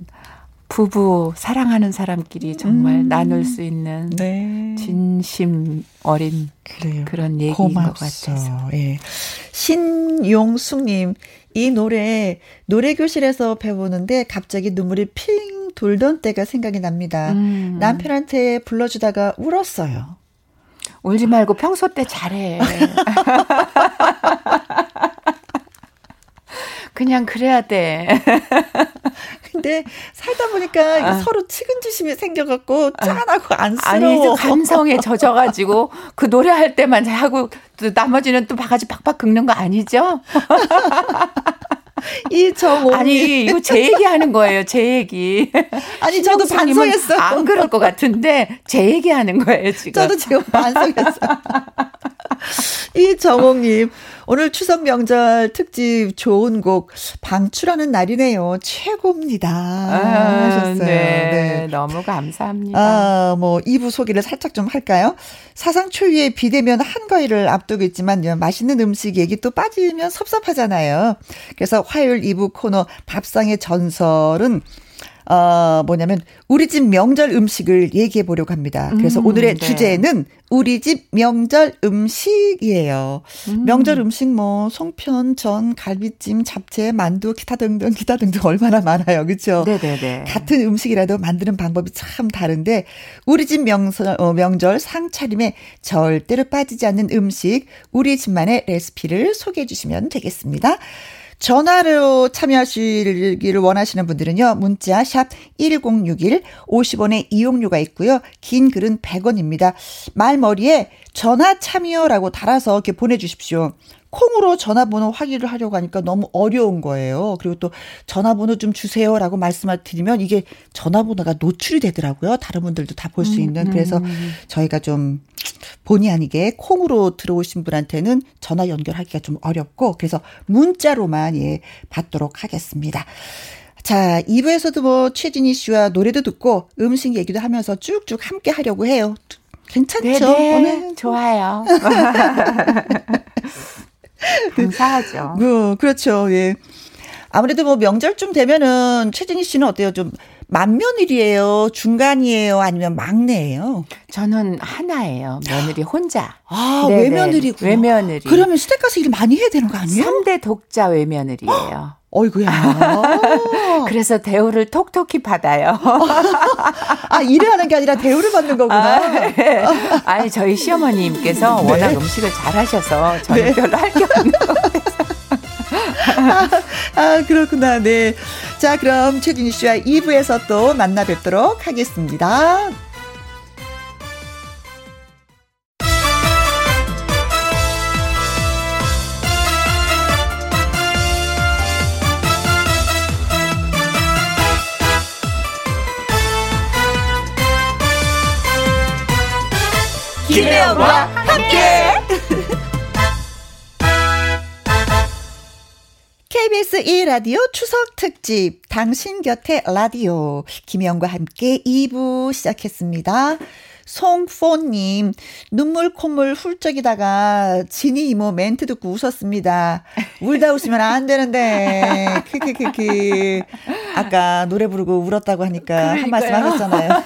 부부 사랑하는 사람끼리 정말 음. 나눌 수 있는 네. 진심 어린 그래요. 그런 얘기인 고맙소. 것 같아서. 예. 신용숙님 이 노래 노래 교실에서 배우는데 갑자기 눈물이 핑 돌던 때가 생각이 납니다. 음. 남편한테 불러주다가 울었어요. 울지 말고 평소 때 잘해. 그냥 그래야 돼. 근데 살다 보니까 아. 서로 측은지심이 생겨갖고 아. 짠하고 안쓰러워. 아니 감성에 젖어가지고 그 노래할 때만 하고 또 나머지는 또 바가지 팍팍 긁는 거 아니죠? 이정호 아니 이거 제 얘기 하는 거예요 제 얘기. 아니 저도 반성했어요. 안 그럴 것 같은데 제 얘기 하는 거예요 지금. 저도 지금 반성했어요. 이정옥님, 오늘 추석 명절 특집 좋은 곡 방출하는 날이네요. 최고입니다. 아, 하셨어요. 네, 네, 너무 감사합니다. 아, 뭐 2부 소개를 살짝 좀 할까요? 사상 초유의 비대면 한가위를 앞두고 있지만 맛있는 음식 얘기 또 빠지면 섭섭하잖아요. 그래서 화요일 2부 코너 밥상의 전설은 어, 뭐냐면, 우리 집 명절 음식을 얘기해 보려고 합니다. 그래서 음, 오늘의 네. 주제는 우리 집 명절 음식이에요. 음. 명절 음식 뭐, 송편, 전, 갈비찜, 잡채, 만두, 기타 등등, 기타 등등 얼마나 많아요. 그죠? 네 네 네. 같은 음식이라도 만드는 방법이 참 다른데, 우리 집 명절, 어, 명절 상차림에 절대로 빠지지 않는 음식, 우리 집만의 레시피를 소개해 주시면 되겠습니다. 전화로 참여하시기를 원하시는 분들은요. 문자 샵 1061, 50원의 이용료가 있고요. 긴 글은 100원입니다. 말머리에 전화 참여라고 달아서 이렇게 보내주십시오. 콩으로 전화번호 확인을 하려고 하니까 너무 어려운 거예요. 그리고 또 전화번호 좀 주세요라고 말씀을 드리면 이게 전화번호가 노출이 되더라고요. 다른 분들도 다 볼수 음, 있는. 그래서 음. 저희가 좀 본의 아니게 콩으로 들어오신 분한테는 전화 연결하기가 좀 어렵고 그래서 문자로만 예 받도록 하겠습니다. 자, 2부에서도 뭐 최진희 씨와 노래도 듣고 음식 얘기도 하면서 쭉쭉 함께 하려고 해요. 괜찮죠? 네네, 네. 좋아요. 감사하죠. 그, 그렇죠. 예. 아무래도 뭐 명절쯤 되면은 최진희 씨는 어때요? 좀 맏며느리예요? 중간이에요? 아니면 막내예요? 저는 하나예요. 며느리 혼자. 아, 네네. 외며느리고. 외며느리. 그러면 시댁 가서 일 많이 해야 되는 거 아니에요? 3대 독자 외며느리예요. 어이구야. 그래서 대우를 톡톡히 받아요. 아, 일을 하는 게 아니라 대우를 받는 거구나. 아, 네. 아니, 저희 시어머님께서 네. 워낙 음식을 잘 하셔서 저는 네. 별로 할 게 없는 거예요. 아, 아, 그렇구나. 네. 자, 그럼 최진희 씨와 2부에서 또 만나 뵙도록 하겠습니다. 김혜영과 함께. KBS 1라디오 추석 특집 당신 곁에 라디오 김영과 함께 2부 시작했습니다. 송포님 눈물 콧물 훌쩍이다가 진이 이모 멘트 듣고 웃었습니다. 울다 웃으면 안 되는데 크크크크 아까 노래 부르고 울었다고 하니까 그러니까요. 한 말씀 하셨잖아요.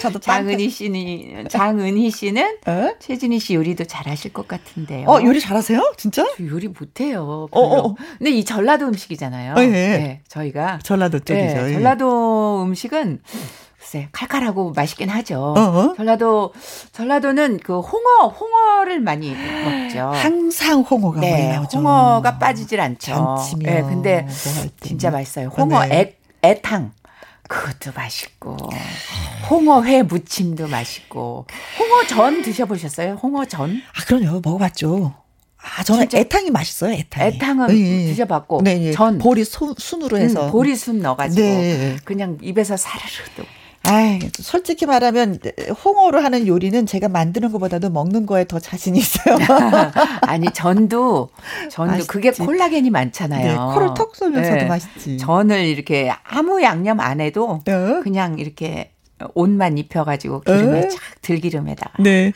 저도 장은희 씨는 장은희 씨는 에? 어? 최진희 씨 요리도 잘하실 것 같은데요. 어 요리 잘하세요? 진짜? 요리 못해요. 어, 어, 어. 근데 이 전라도 음식이잖아요. 네. 네. 저희가 전라도 쪽이죠. 네, 전라도 음식은 글쎄 칼칼하고 맛있긴 하죠. 어어? 전라도 전라도는 그 홍어 홍어를 많이 먹죠. 항상 홍어가 네, 나오죠. 홍어가 빠지질 않죠. 잔치며 네, 근데 진짜 맛있어요. 홍어 네. 애, 애탕. 그것도 맛있고 홍어회 무침도 맛있고 홍어전 드셔보셨어요? 홍어전? 아 그럼요 먹어봤죠. 아 저는 애탕이 맛있어요 애탕. 애탕은 네. 드셔봤고 네, 전 보리 소, 순으로 해서 음, 보리 순 넣어가지고 네. 그냥 입에서 사르르 아, 솔직히 말하면 홍어로 하는 요리는 제가 만드는 것보다도 먹는 거에 더 자신이 있어요. 아니 전도 전도 맛있지. 그게 콜라겐이 많잖아요. 네, 코를 톡 쏘면서도 네. 맛있지. 전을 이렇게 아무 양념 안 해도 네. 그냥 이렇게 옷만 입혀가지고 기름에 네. 착 들기름에다가. 네.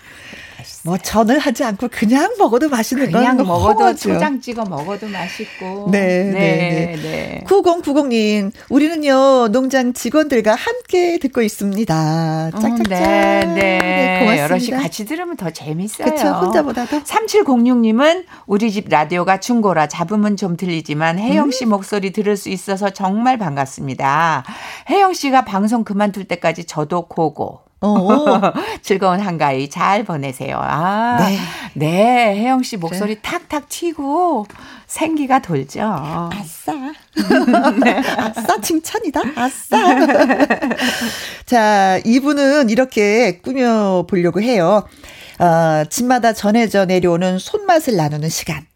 뭐 전을 하지 않고 그냥 먹어도 맛있는 그냥 먹어도 허하죠. 초장 찍어 먹어도 맛있고. 네, 네, 네. 네. 9090님, 우리는요 농장 직원들과 함께 듣고 있습니다. 짝짝짝. 음, 네, 네, 네. 고맙습니다. 여럿이 같이 들으면 더 재밌어요. 그렇죠. 혼자보다도. 3706님은 우리 집 라디오가 충고라 잡음은 좀 들리지만 혜영 씨 음. 목소리 들을 수 있어서 정말 반갑습니다. 혜영 씨가 방송 그만둘 때까지 저도 고고. 어. 즐거운 한가위 잘 보내세요. 아, 네. 네. 혜영 씨 목소리 네. 탁탁 튀고 생기가 돌죠. 아싸. 네. 아싸, 칭찬이다. 아싸. 자, 이분은 이렇게 꾸며보려고 해요. 어, 집마다 전해져 내려오는 손맛을 나누는 시간.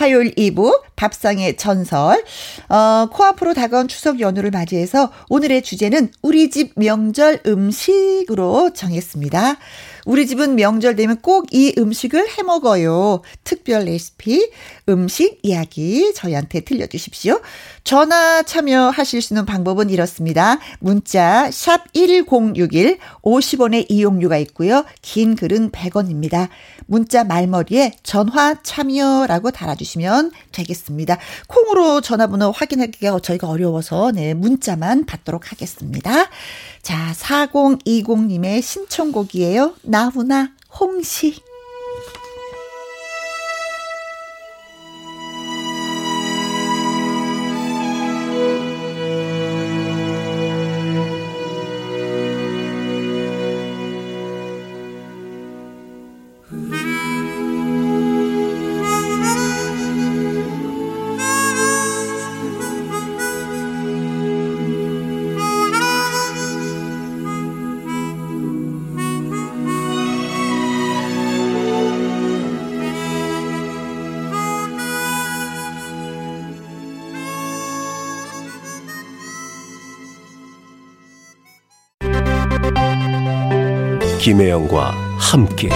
화요일 2부 밥상의 전설. 어, 코앞으로 다가온 추석 연휴를 맞이해서 오늘의 주제는 우리 집 명절 음식으로 정했습니다. 우리 집은 명절 되면 꼭 이 음식을 해 먹어요. 특별 레시피, 음식 이야기 저희한테 들려주십시오. 전화 참여하실 수 있는 방법은 이렇습니다. 문자 샵 1061, 50원의 이용료가 있고요. 긴 글은 100원입니다. 문자 말머리에 전화 참여라고 달아주시면 되겠습니다. 콩으로 전화번호 확인하기가 저희가 어려워서 네 문자만 받도록 하겠습니다. 자 4020님의 신청곡이에요. 나훈아 홍시. 김혜영과 함께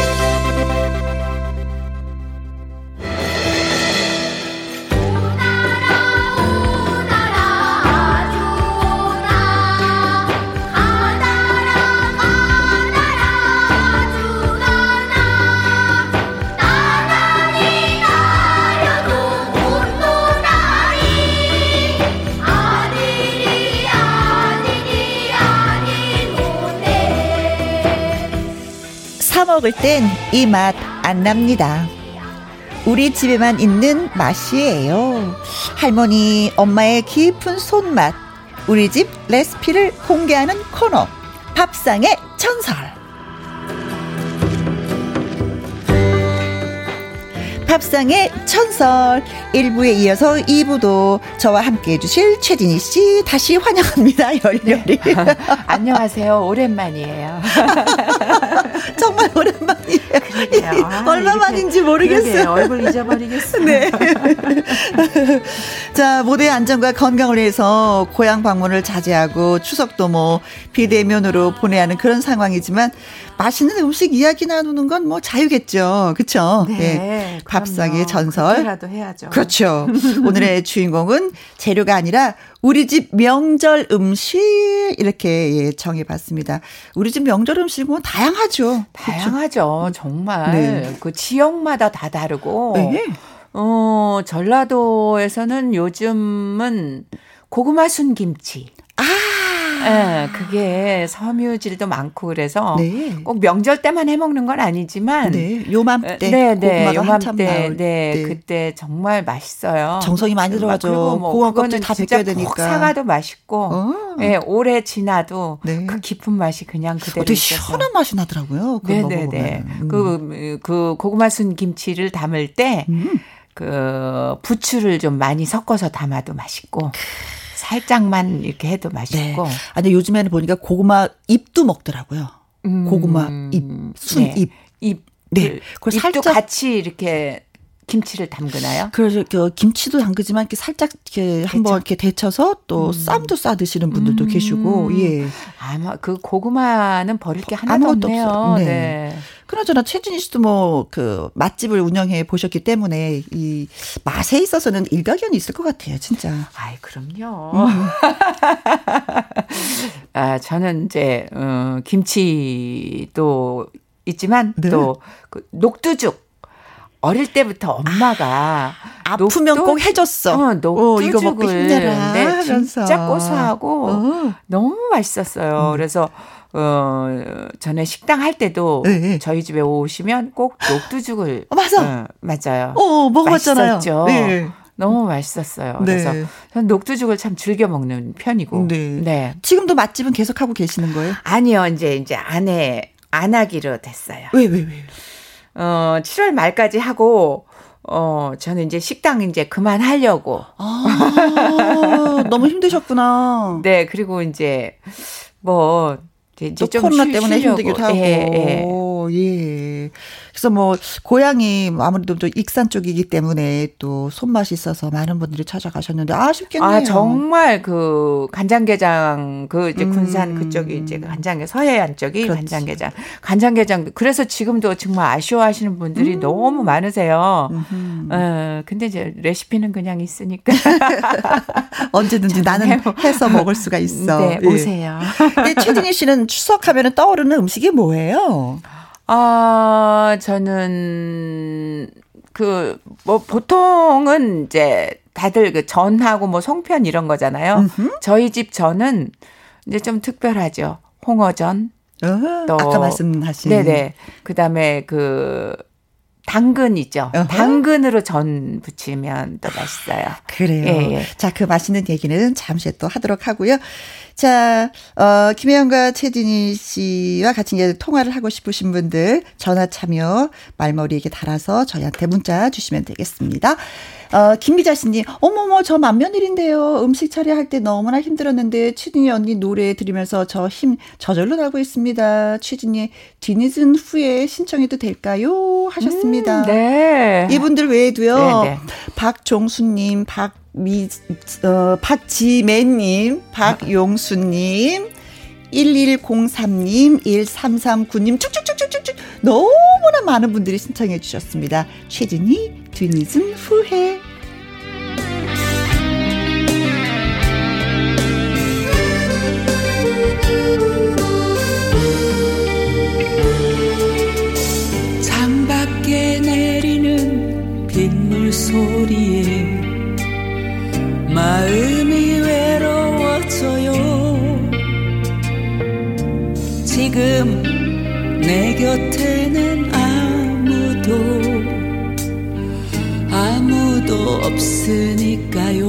먹을 땐 이 맛 안 납니다. 우리 집에만 있는 맛이에요. 할머니, 엄마의 깊은 손맛. 우리 집 레시피를 공개하는 코너. 밥상의 전설. 밥상의 천설 1부에 이어서 2부도 저와 함께 해주실 최진희 씨 다시 환영합니다. 열렬히. 네. 안녕하세요. 오랜만이에요. 정말 오랜만이에요. 아, 얼마만인지 모르겠어요. 얼굴 잊어버리겠어요. 네. 자, 모두의 안전과 건강을 위해서 고향 방문을 자제하고 추석도 뭐 비대면으로 보내야 하는 그런 상황이지만 맛있는 음식 이야기 나누는 건 뭐 자유겠죠. 그렇죠? 네. 네. 밥상의 전설. 라도 해야죠. 그렇죠. 오늘의 주인공은 재료가 아니라 우리 집 명절 음식 이렇게 예, 정해 봤습니다. 우리 집 명절 음식은 다양하죠. 다양하죠. 그렇죠? 정말 네. 그 지역마다 다 다르고. 네. 어 전라도에서는 요즘은 고구마 순 김치. 아. 네, 그게 섬유질도 많고 그래서 네. 꼭 명절 때만 해 먹는 건 아니지만 네, 요맘때 네, 네, 요맘때 네, 네, 그때 정말 맛있어요. 정성이 많이 들어가죠. 뭐 고원 껍질 다 벗겨야 되니까. 사과도 맛있고, 어. 네, 오래 지나도 네. 그 깊은 맛이 그냥 그대로 어떻게 시원한 맛이 나더라고요. 네, 네, 네. 음. 그, 그 고구마 순 김치를 담을 때. 음. 그 부추를 좀 많이 섞어서 담아도 맛있고 살짝만 이렇게 해도 맛있고. 네. 아니 요즘에는 보니까 고구마 잎도 먹더라고요. 음, 고구마 잎, 순 잎. 네. 잎. 네. 그 살짝 같이 이렇게 김치를 담그나요? 그래서 그 김치도 담그지만 이렇게 살짝 이렇게 한번 이렇게 데쳐서 또 음. 쌈도 싸 드시는 분들도 음. 계시고 예. 아마 그 고구마는 버릴 게 하나도 없네요. 없어요. 네. 네. 그나저나 최진희 씨도 뭐 그 맛집을 운영해 보셨기 때문에 이 맛에 있어서는 일가견이 있을 것 같아요, 진짜. 아이 그럼요. 음. 아 저는 이제 어, 김치도 있지만 네. 또그 녹두죽 어릴 때부터 엄마가 아프면 녹두, 꼭 해줬어. 어, 녹두죽을 어, 이거 먹고 힘내라 네, 진짜 고소하고 어. 너무 맛있었어요. 음. 그래서 어, 전에 식당 할 때도 네. 저희 집에 오시면 꼭 녹두죽을 어, 맞아. 어, 맞아요. 어, 먹어봤잖아요. 맛있었죠. 네. 너무 맛있었어요. 네. 그래서 저는 녹두죽을 참 즐겨 먹는 편이고. 네. 네. 지금도 맛집은 계속 하고 계시는 거예요? 아니요. 이제 이제 안에 안 하기로 됐어요. 왜, 왜, 왜? 어, 7월 말까지 하고 어, 저는 이제 식당 이제 그만하려고. 아, 너무 힘드셨구나. 네, 그리고 이제 뭐 이제 좀 코로나 때문에 힘들기도 하고. 예, 예. 예. 그래서 뭐 고향이 아무래도 좀 익산 쪽이기 때문에 또 손맛이 있어서 많은 분들이 찾아가셨는데 아쉽겠네요. 아 정말 그 간장게장 그 이제 군산 음. 그쪽이 이제 간장게 서해안 쪽이 그렇지. 간장게장 간장게장 그래서 지금도 정말 아쉬워하시는 분들이 음. 너무 많으세요. 어 근데 이제 레시피는 그냥 있으니까 언제든지 나는 해서 먹을 수가 있어. 네, 예. 오세요. 네, 최진희 씨는 추석하면 떠오르는 음식이 뭐예요? 아, 저는 그 뭐 보통은 이제 다들 그 전하고 뭐 송편 이런 거잖아요. 음흠. 저희 집 전은 이제 좀 특별하죠. 홍어전. 어, 또 아까 말씀하신 네네. 그다음에 그 당근 있죠. 어허. 당근으로 전 부치면 또 맛있어요. 그래요. 예, 예. 자, 그 맛있는 얘기는 잠시 또 하도록 하고요. 자, 어, 김혜영과 최진희 씨와 같이 이제 통화를 하고 싶으신 분들 전화 참여 말머리에게 달아서 저희한테 문자 주시면 되겠습니다. 어, 김미자 씨님, 어머머, 저 맏며느리인데요. 음식 처리할 때 너무나 힘들었는데, 취진이 언니 노래 들으면서 저 힘 저절로 나고 있습니다. 취진이 뒤늦은 후에 신청해도 될까요? 하셨습니다. 음, 네. 이분들 외에도요, 네, 네. 박종수님, 박 미, 어, 박지매님, 박용수님, 1103님, 1339님, 쭉쭉쭉쭉쭉쭉 너무나 많은 분들이 신청해 주셨습니다. 최진희, 뒤늦은 후회. 창밖에 내리는 빗물 소리에 마음이 외로워져요. 지금 내 곁에는 아무도 아무도 없으니까요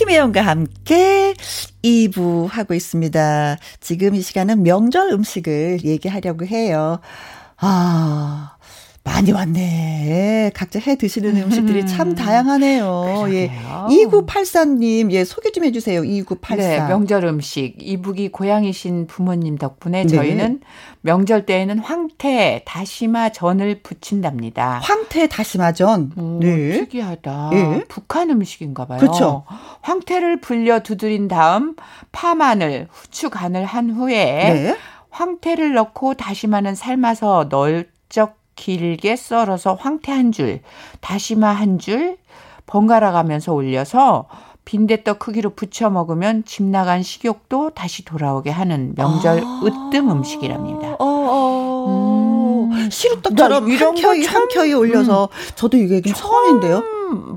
김혜영과 함께 2부 하고 있습니다. 지금 이 시간은 명절 음식을 얘기하려고 해요. 아, 많이 왔네. 각자 해 드시는 음식들이 참 다양하네요. 예. 2984님, 예, 소개 좀 해주세요. 2984. 네, 명절 음식. 이북이 고향이신 부모님 덕분에 네. 저희는 명절 때에는 황태, 다시마 전을 부친답니다. 황태, 다시마 전? 오, 네. 특이하다. 예. 북한 음식인가 봐요. 그렇죠. 황태를 불려 두드린 다음 파, 마늘, 후추 간을 한 후에 네. 황태를 넣고 다시마는 삶아서 널쩍 길게 썰어서 황태 한 줄, 다시마 한 줄, 번갈아 가면서 올려서 빈대떡 크기로 부쳐 먹으면 집 나간 식욕도 다시 돌아오게 하는 명절 아~ 으뜸 음식이랍니다. 어, 어. 음. 시루떡처럼 이런 켜이 한 켜이 올려서 음. 저도 이게 처음인데요.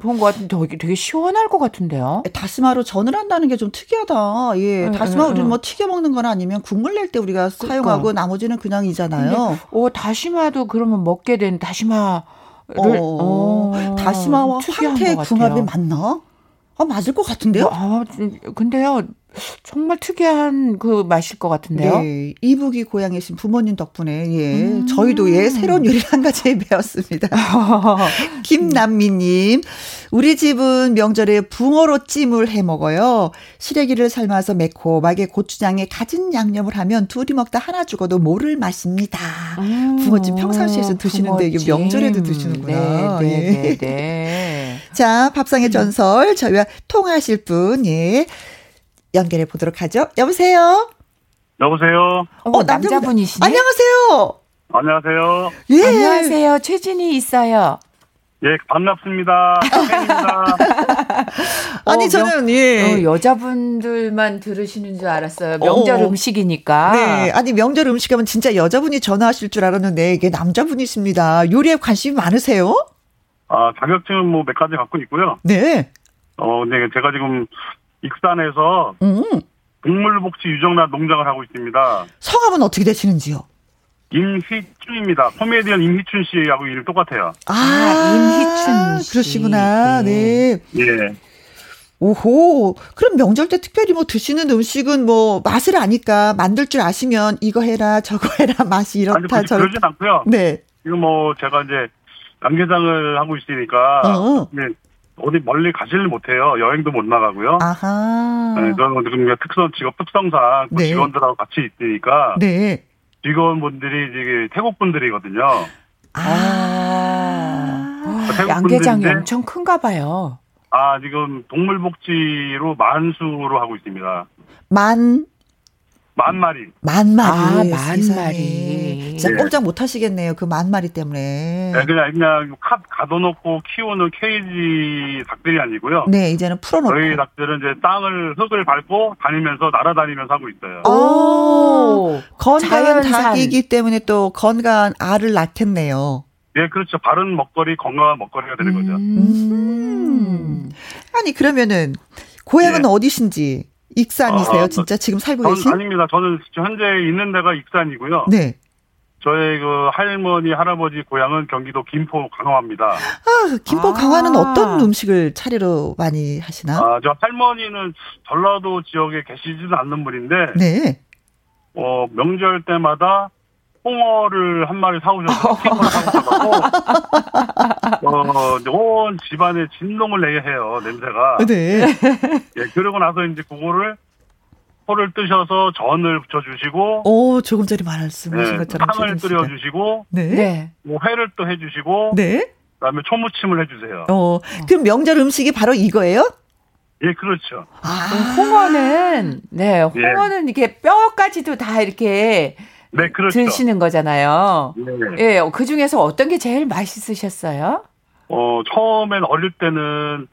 본것 같은데 되게, 되게 시원할 것 같은데요. 다시마로 전을 한다는 게 좀 특이하다. 예, 네, 다시마 네, 우리는 뭐 튀겨 먹는 거나 아니면 국물 낼 때 우리가 그러니까. 사용하고 나머지는 그냥이잖아요. 오 다시마도 그러면 먹게 된 다시마 를 어, 어, 다시마와 황태 궁합이 맞나? 아, 맞을 것 같은데요? 아, 근데요, 정말 특이한 그 맛일 것 같은데요. 네, 이북이 고향이신 부모님 덕분에 예, 음. 저희도 예 새로운 요리 한 가지 배웠습니다. 김남미 님, 우리 집은 명절에 붕어로 찜을 해 먹어요. 시래기를 삶아서 매콤하게 고추장에 가진 양념을 하면 둘이 먹다 하나 죽어도 모를 맛입니다. 음. 붕어찜 평상시에서 드시는데 이게 명절에도 드시는구나. 네, 네, 예. 네, 네. 자, 밥상의 전설 저희와 통화하실 분 예. 연결해 보도록 하죠. 여보세요? 여보세요? 어, 남자분이시네. 안녕하세요. 안녕하세요. 예. 안녕하세요. 최진이 있어요. 예, 반갑습니다. 팬입니다. 아니 어, 저는 예 어, 여자분들만 들으시는 줄 알았어요. 명절 어, 음식이니까. 네, 아니 명절 음식 하면 진짜 여자분이 전화하실 줄 알았는데 이게 남자분이십니다. 요리에 관심이 많으세요? 아 자격증은 뭐 몇 가지 갖고 있고요. 네. 어, 네, 제가 지금 익산에서 음. 동물복지 유정란 농장을 하고 있습니다. 성함은 어떻게 되시는지요? 임희춘입니다. 코미디언 임희춘 씨하고 일 똑같아요. 아, 아 임희춘 씨. 그러시구나. 네. 네. 예. 오호. 그럼 명절 때 특별히 뭐 드시는 음식은 뭐 맛을 아니까 만들 줄 아시면 이거 해라 저거 해라 맛이 이렇다 아니, 저렇다. 그러진 않고요. 네. 이거 뭐 제가 이제 양계장을 하고 있으니까 어. 네, 어디 멀리 가지를 못해요. 여행도 못 나가고요. 아하. 네, 저는 지금 특성 직업 특성상 그 네. 직원들하고 같이 있으니까 네. 직원분들이 이제 태국 분들이거든요. 아. 태국 양계장이 엄청 큰가 봐요. 아, 지금 동물복지로 만수로 하고 있습니다. 만 만 마리. 만 마리. 아, 만 마리. 진짜 네. 꼼짝 못 하시겠네요. 그 만 마리 때문에. 네, 그냥, 그냥 카, 가둬놓고 키우는 케이지 닭들이 아니고요. 네, 이제는 풀어놓고. 저희 닭들은 이제 땅을, 흙을 밟고 다니면서, 날아다니면서 하고 있어요. 오, 건강한 닭이기 때문에 또 건강한 알을 낳겠네요. 예, 그렇죠. 바른 먹거리, 건강한 먹거리가 되는 거죠. 음. 아니, 그러면은, 고향은 예. 어디신지? 익산이세요? 아, 진짜 지금 살고 계신? 아닙니다. 저는 현재 있는 데가 익산이고요. 네. 저의 그 할머니 할아버지 고향은 경기도 김포 강화입니다. 아 김포 아. 강화는 어떤 음식을 차리러 많이 하시나? 아 저 할머니는 전라도 지역에 계시지는 않는 분인데. 네. 어 명절 때마다 홍어를 한 마리 사오셔서 킹을 사오셔서 어온 집안에 진동을 내게 해요 냄새가. 네. 예 그러고 나서 이제 그거를 포를 뜨셔서 전을 붙여주시고. 오 조금 전에 말씀하신 네, 것처럼 탕을 끓여주시고. 네. 네. 뭐 회를 또 해주시고. 네. 그다음에 초무침을 해주세요. 어 그럼 명절 음식이 바로 이거예요? 예, 그렇죠. 아, 홍어는, 네, 홍어는 예. 이게 뼈까지도 다 이렇게 네, 그렇죠. 드시는 거잖아요. 네. 예, 그 중에서 어떤 게 제일 맛있으셨어요? 어, 처음엔 어릴 때는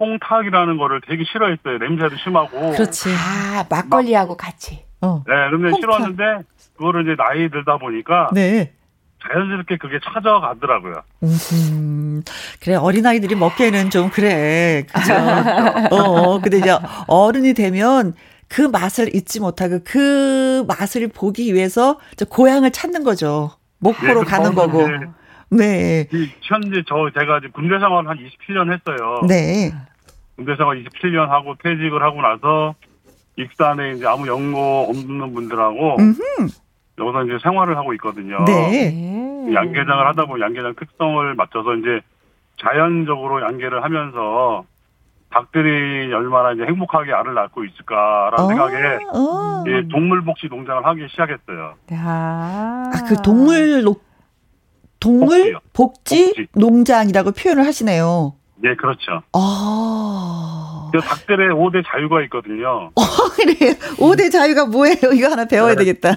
홍탁이라는 거를 되게 싫어했어요. 냄새도 심하고. 그렇지. 아, 막걸리하고 같이. 어. 네, 근데 홍탁. 싫었는데, 그거를 이제 나이 들다 보니까. 네. 자연스럽게 그게 찾아가더라고요. 음, 그래, 어린아이들이 먹기에는 좀 그래. 그죠? 어, 어, 근데 이제 어른이 되면 그 맛을 잊지 못하고 그 맛을 보기 위해서 고향을 찾는 거죠. 목포로 네, 가는 거고. 네. 현재 저 제가 군대 생활 한 27년 했어요. 네. 군대 생활 27년 하고 퇴직을 하고 나서 익산에 이제 아무 연고 없는 분들하고 음흠. 여기서 이제 생활을 하고 있거든요. 네. 양계장을 하다 보면 양계장 특성을 맞춰서 이제 자연적으로 양계를 하면서 닭들이 얼마나 이제 행복하게 알을 낳고 있을까라는 어, 생각에 어. 예, 동물복지 농장을 하기 시작했어요. 아, 그 동물 녹, 동물 복지, 복지, 농장이라고 표현을 하시네요. 네, 그렇죠. 아. 그 닭들의 5대 자유가 있거든요. 어, 그래. 5대 자유가 뭐예요? 이거 하나 배워야 네. 되겠다.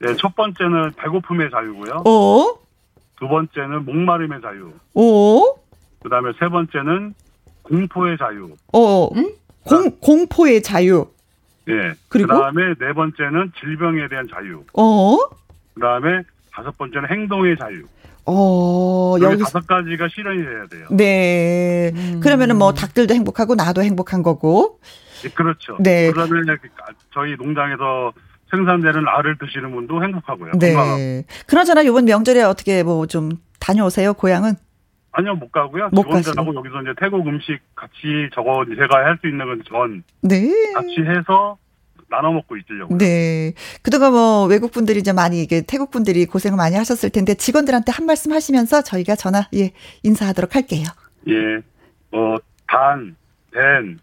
네, 첫 번째는 배고픔의 자유고요. 어? 두 번째는 목마름의 자유. 어? 그 다음에 세 번째는 공포의 자유. 어, 응? 공, 공포의 자유. 예. 그리고 그다음에 네 번째는 질병에 대한 자유. 어. 그다음에 다섯 번째는 행동의 자유. 어, 여기 다섯 가지가 실현이 돼야 돼요. 네. 음. 그러면은 뭐 닭들도 행복하고 나도 행복한 거고. 네, 그렇죠. 네. 그러면 저희 농장에서 생산되는 알을 드시는 분도 행복하고요. 네. 건강하고. 그러잖아 이번 명절에 어떻게 뭐 좀 다녀오세요 고향은? 아니요, 못 가고요. 못 직원들하고 여기서 이제 태국 음식 같이 저거 제가 할 수 있는 건 전. 네. 같이 해서 나눠 먹고 있으려고. 네. 그동안 뭐 외국 분들이 이제 많이 이게 태국 분들이 고생을 많이 하셨을 텐데 직원들한테 한 말씀 하시면서 저희가 전화 예 인사하도록 할게요. 예. 어, 단, 댄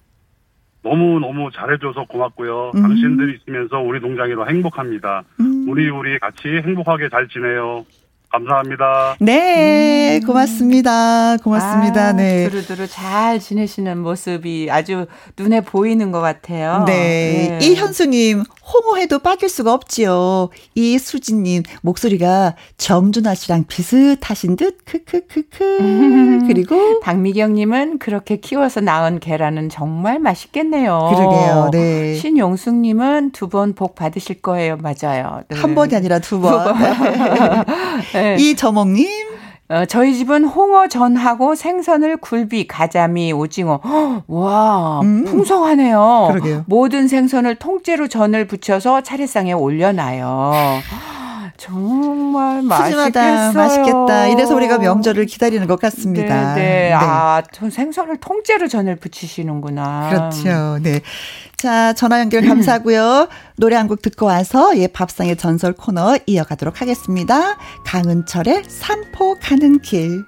너무 너무 잘해줘서 고맙고요. 음. 당신들이 있으면서 우리 농장이 더 행복합니다. 음. 우리 우리 같이 행복하게 잘 지내요. 감사합니다. 네, 음. 고맙습니다. 고맙습니다. 아, 네. 두루두루 잘 지내시는 모습이 아주 눈에 보이는 것 같아요. 네. 네. 이현수님, 홍어해도 빠질 수가 없지요. 이수진님 목소리가 정준하 씨랑 비슷하신 듯 크크크크. 그리고 박미경님은 그렇게 키워서 낳은 계란은 정말 맛있겠네요. 그러게요. 네. 신용숙님은 두 번 복 받으실 거예요. 맞아요. 네. 한 번이 아니라 두 번. 네. 이저몽님 어, 저희 집은 홍어 전하고 생선을 굴비, 가자미, 오징어. 와, 음. 풍성하네요. 그러게요. 모든 생선을 통째로 전을 붙여서 차례상에 올려놔요. 정말 맛있겠어요. 맛있겠다. 이래서 우리가 명절을 기다리는 것 같습니다. 네, 네. 네. 아, 생선을 통째로 전을 붙이시는구나. 그렇죠. 네. 자, 전화 연결 감사하고요. 노래 한 곡 듣고 와서 예 밥상의 전설 코너 이어가도록 하겠습니다. 강은철의 삼포 가는 길.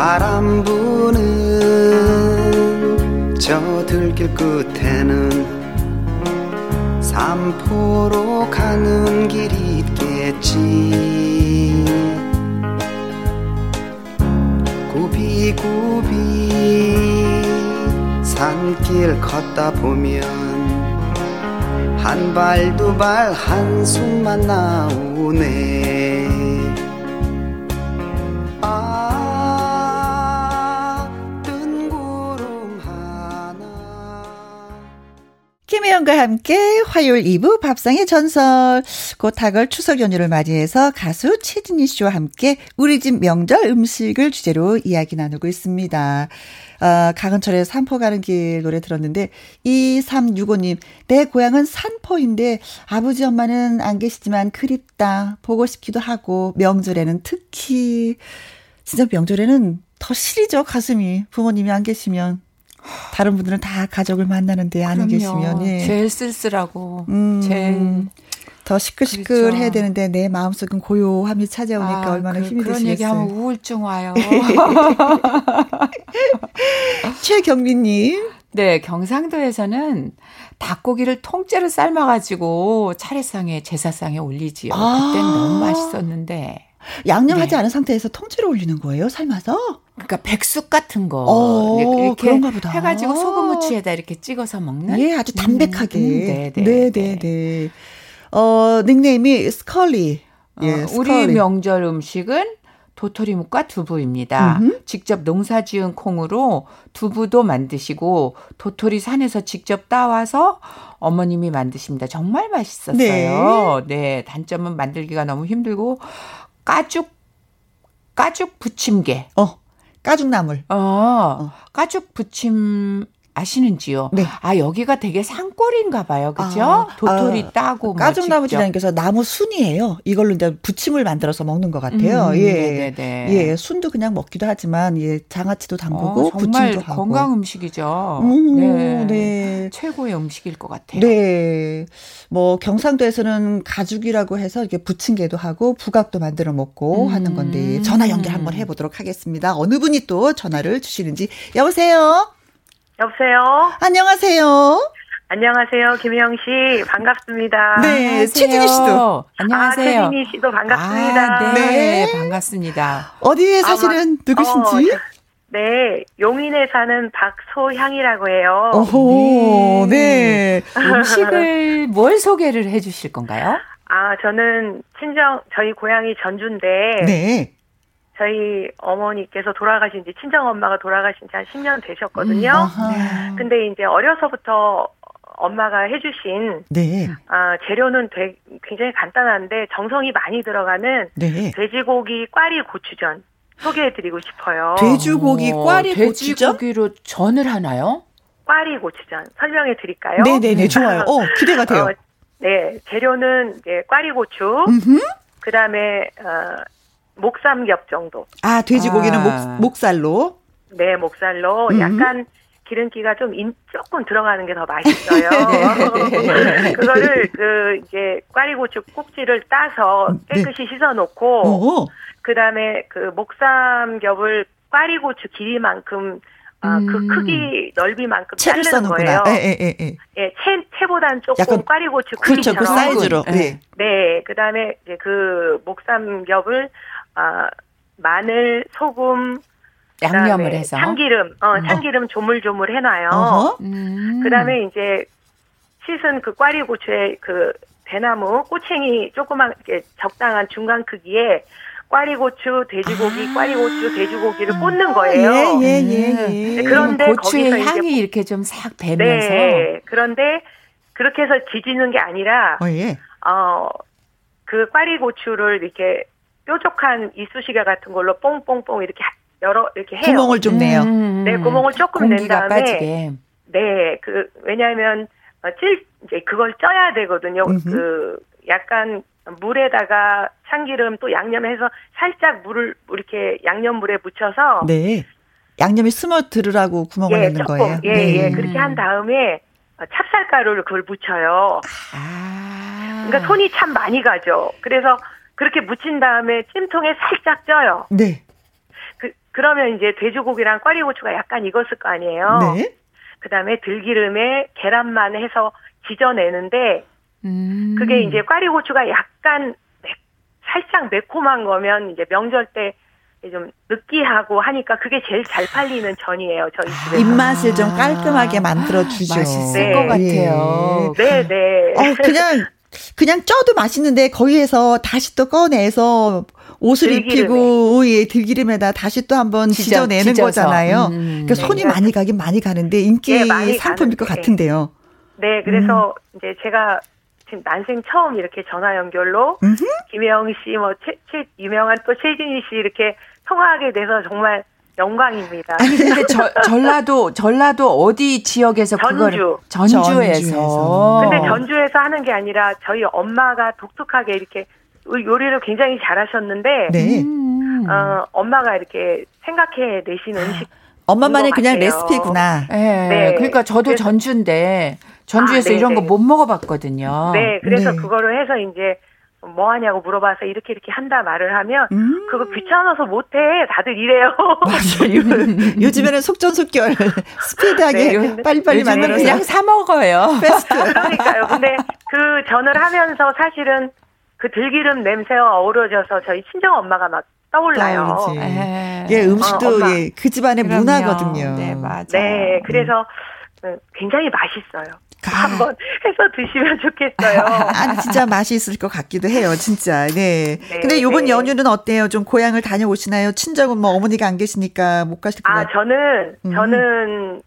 바람 부는 저 들길 끝에는 삼포로 가는 길이 있겠지. 굽이굽이 산길 걷다 보면 한 발 두 발 한숨만 나오네 함께 화요일 2부 밥상의 전설. 곧 다걸 추석 연휴를 맞이해서 가수 최진희 씨와 함께 우리 집 명절 음식을 주제로 이야기 나누고 있습니다. 어, 강은철의 산포 가는 길 노래 들었는데 2365님 내 고향은 산포인데 아버지 엄마는 안 계시지만 그립다 보고 싶기도 하고 명절에는 특히 진짜 명절에는 더 시리죠 가슴이 부모님이 안 계시면 다른 분들은 다 가족을 만나는데 안 계시면 예. 제일 쓸쓸하고 음, 제일 더 시끌시끌 해야 되는데 내 마음속은 고요함이 찾아오니까 아, 얼마나 그, 힘이 그런 드시겠어요. 얘기하면 우울증 와요. 최경민님. 네, 경상도에서는 닭고기를 통째로 삶아가지고 차례상에 제사상에 올리지요. 아~ 그땐 너무 맛있었는데. 양념하지 네. 않은 상태에서 통째로 올리는 거예요? 삶아서? 그러니까 백숙 같은 거 어, 이렇게 그런가 보다. 해가지고 소금 후추에다 이렇게 찍어서 먹는. 예, 아주 담백하게. 음, 네, 네, 네, 네, 네. 어 닉네임이 스컬리. 예, 어, 우리 명절 음식은 도토리묵과 두부입니다. 음흠. 직접 농사지은 콩으로 두부도 만드시고 도토리 산에서 직접 따와서 어머님이 만드십니다. 정말 맛있었어요. 네. 네, 단점은 만들기가 너무 힘들고 까죽 까죽 부침개. 어. 까죽나물. 어, 어. 까죽 부침 아시는지요? 네. 아 여기가 되게 산골인가 봐요, 그죠? 아, 도토리 아, 따고 뭐 까죽나무지라는 게서 나무 순이에요. 이걸로 이제 부침을 만들어서 먹는 것 같아요. 음, 예, 네네네. 예, 순도 그냥 먹기도 하지만 예, 장아찌도 담그고 어, 부침도 하고. 건강 음식이죠. 음, 네. 네. 최고의 음식일 것 같아요. 네, 뭐 경상도에서는 가죽이라고 해서 이게 부침개도 하고 부각도 만들어 먹고 음. 하는 건데 전화 연결 한번 해 보도록 하겠습니다. 어느 분이 또 전화를 주시는지 여보세요. 여보세요. 안녕하세요. 안녕하세요. 김혜영 씨. 반갑습니다. 네, 최진희 씨도. 안녕하세요. 아, 최진희 씨도 반갑습니다. 아, 네, 네, 반갑습니다. 어디에 사시는 아, 누구신지? 어, 네, 용인에 사는 박소향이라고 해요. 오호, 네. 네. 음식을 뭘 소개를 해 주실 건가요? 아, 저는 친정, 저희 고향이 전주인데. 네. 저희 어머니께서 돌아가신 지 친정 엄마가 돌아가신 지 한 10년 되셨거든요. 음, 근데 이제 어려서부터 엄마가 해주신 네. 아, 재료는 되게, 굉장히 간단한데 정성이 많이 들어가는 네. 돼지고기 꽈리 고추전 소개해드리고 싶어요. 돼지고기 꽈리 고추전? 돼지고기로 전을 하나요? 꽈리 고추전 설명해 드릴까요? 네네네 좋아요. 어 기대가 돼요. 어, 네 재료는 네, 꽈리 고추. 그 다음에 어, 목삼겹 정도. 아, 돼지고기는 아. 목, 목살로? 네, 목살로 음. 약간 기름기가 좀 인, 조금 들어가는 게 더 맛있어요. 네. 그거를 그 이제 꽈리고추 꼭지를 따서 네. 깨끗이 네. 씻어 놓고 그 다음에 그 목삼겹을 꽈리고추 길이만큼 아, 그 음. 크기 넓이만큼 자르는 거예요. 예, 예, 예, 예. 예, 채, 채보단 조금 꽈리고추 크기처럼. 그렇죠, 그 사이즈로. 네. 네, 그 다음에 이제 그 목삼겹을, 아, 마늘, 소금, 양념을 해서 참기름, 어, 음. 참기름 조물조물 해놔요. 음. 그다음에 이제 씻은 그 꽈리 고추에 그 대나무 꼬챙이 조그만 게 적당한 중간 크기에 꽈리고추, 돼지고기, 아~ 꽈리고추, 돼지고기를 꽂는 거예요. 예, 예, 예. 예. 그런데 고추의 향이 이렇게 좀 싹 배면서. 네. 그런데 그렇게 해서 지지는 게 아니라, 어, 예. 어, 그 꽈리고추를 이렇게 뾰족한 이쑤시개 같은 걸로 뽕뽕뽕 이렇게 여러 이렇게 해요. 구멍을 좀 내요. 음, 네, 구멍을 조금 낸 다음에 빠지게. 네, 그 왜냐하면 어, 찔 이제 그걸 쪄야 되거든요. 음흠. 그 약간 물에다가 참기름 또 양념해서 살짝 물을 이렇게 양념물에 묻혀서 네. 양념이 스며 들으라고 구멍을 예, 내는 거예요. 예, 네. 예. 그렇게 한 다음에 찹쌀가루를 그걸 묻혀요. 아. 그러니까 손이 참 많이 가죠. 그래서 그렇게 묻힌 다음에 찜통에 살짝 쪄요. 네. 그러면 이제 돼지고기랑 꽈리고추가 약간 익었을 거 아니에요. 네. 그 다음에 들기름에 계란만 해서 지져내는데 음. 그게 이제 꽈리고추가 약간 매, 살짝 매콤한 거면 이제 명절 때 좀 느끼하고 하니까 그게 제일 잘 팔리는 전이에요 저희 집에 입맛을 좀 깔끔하게 만들어 주죠. 맛있을 네. 것 같아요. 네, 네. 어, 그냥 그냥 쪄도 맛있는데 거기에서 다시 또 꺼내서 옷을 들기름에. 입히고 예, 들기름에다 다시 또 한번 지져, 내는 거잖아요. 음. 그러니까 손이 네. 많이 가긴 많이 가는데 인기 네, 상품일 것 같은데요. 네, 그래서 음. 이제 제가 지금 난생 처음 이렇게 전화 연결로. 김혜영 씨, 뭐 최, 최 유명한 또 최진희 씨 이렇게 통화하게 돼서 정말 영광입니다. 아니 근데 저, 전라도 전라도 어디 지역에서 전주 전주에서. 전주에서. 근데 전주에서 하는 게 아니라 저희 엄마가 독특하게 이렇게 요리를 굉장히 잘하셨는데 네. 어, 엄마가 이렇게 생각해 내신 아, 음식 엄마만의 그냥 레시피구나. 네. 네. 그러니까 저도 전주인데 전주에서 아, 이런 거 못 먹어봤거든요. 네, 그래서 네. 그거를 해서 이제 뭐 하냐고 물어봐서 이렇게 이렇게 한다 말을 하면 음. 그거 귀찮아서 못해 다들 이래요. 맞아요. 요즘에는 속전속결 스피드하게 네, 빨리빨리 만들어서 그냥 사 먹어요. 베스트. 그러니까요. 근데 그 전을 하면서 사실은 그 들기름 냄새와 어우러져서 저희 친정 엄마가 막 떠올라요. 예, 예 음식도 어, 예, 그 집안의 그럼요. 문화거든요. 네, 맞아요. 네, 그래서 음. 굉장히 맛있어요. 아. 한번 해서 드시면 좋겠어요. 아, 진짜 맛이 있을 것 같기도 해요, 진짜. 네. 네 근데 요번 네. 연휴는 어때요? 좀 고향을 다녀오시나요? 친정은 뭐 어머니가 안 계시니까 못 가실 것 같아요. 아, 저는, 음. 저는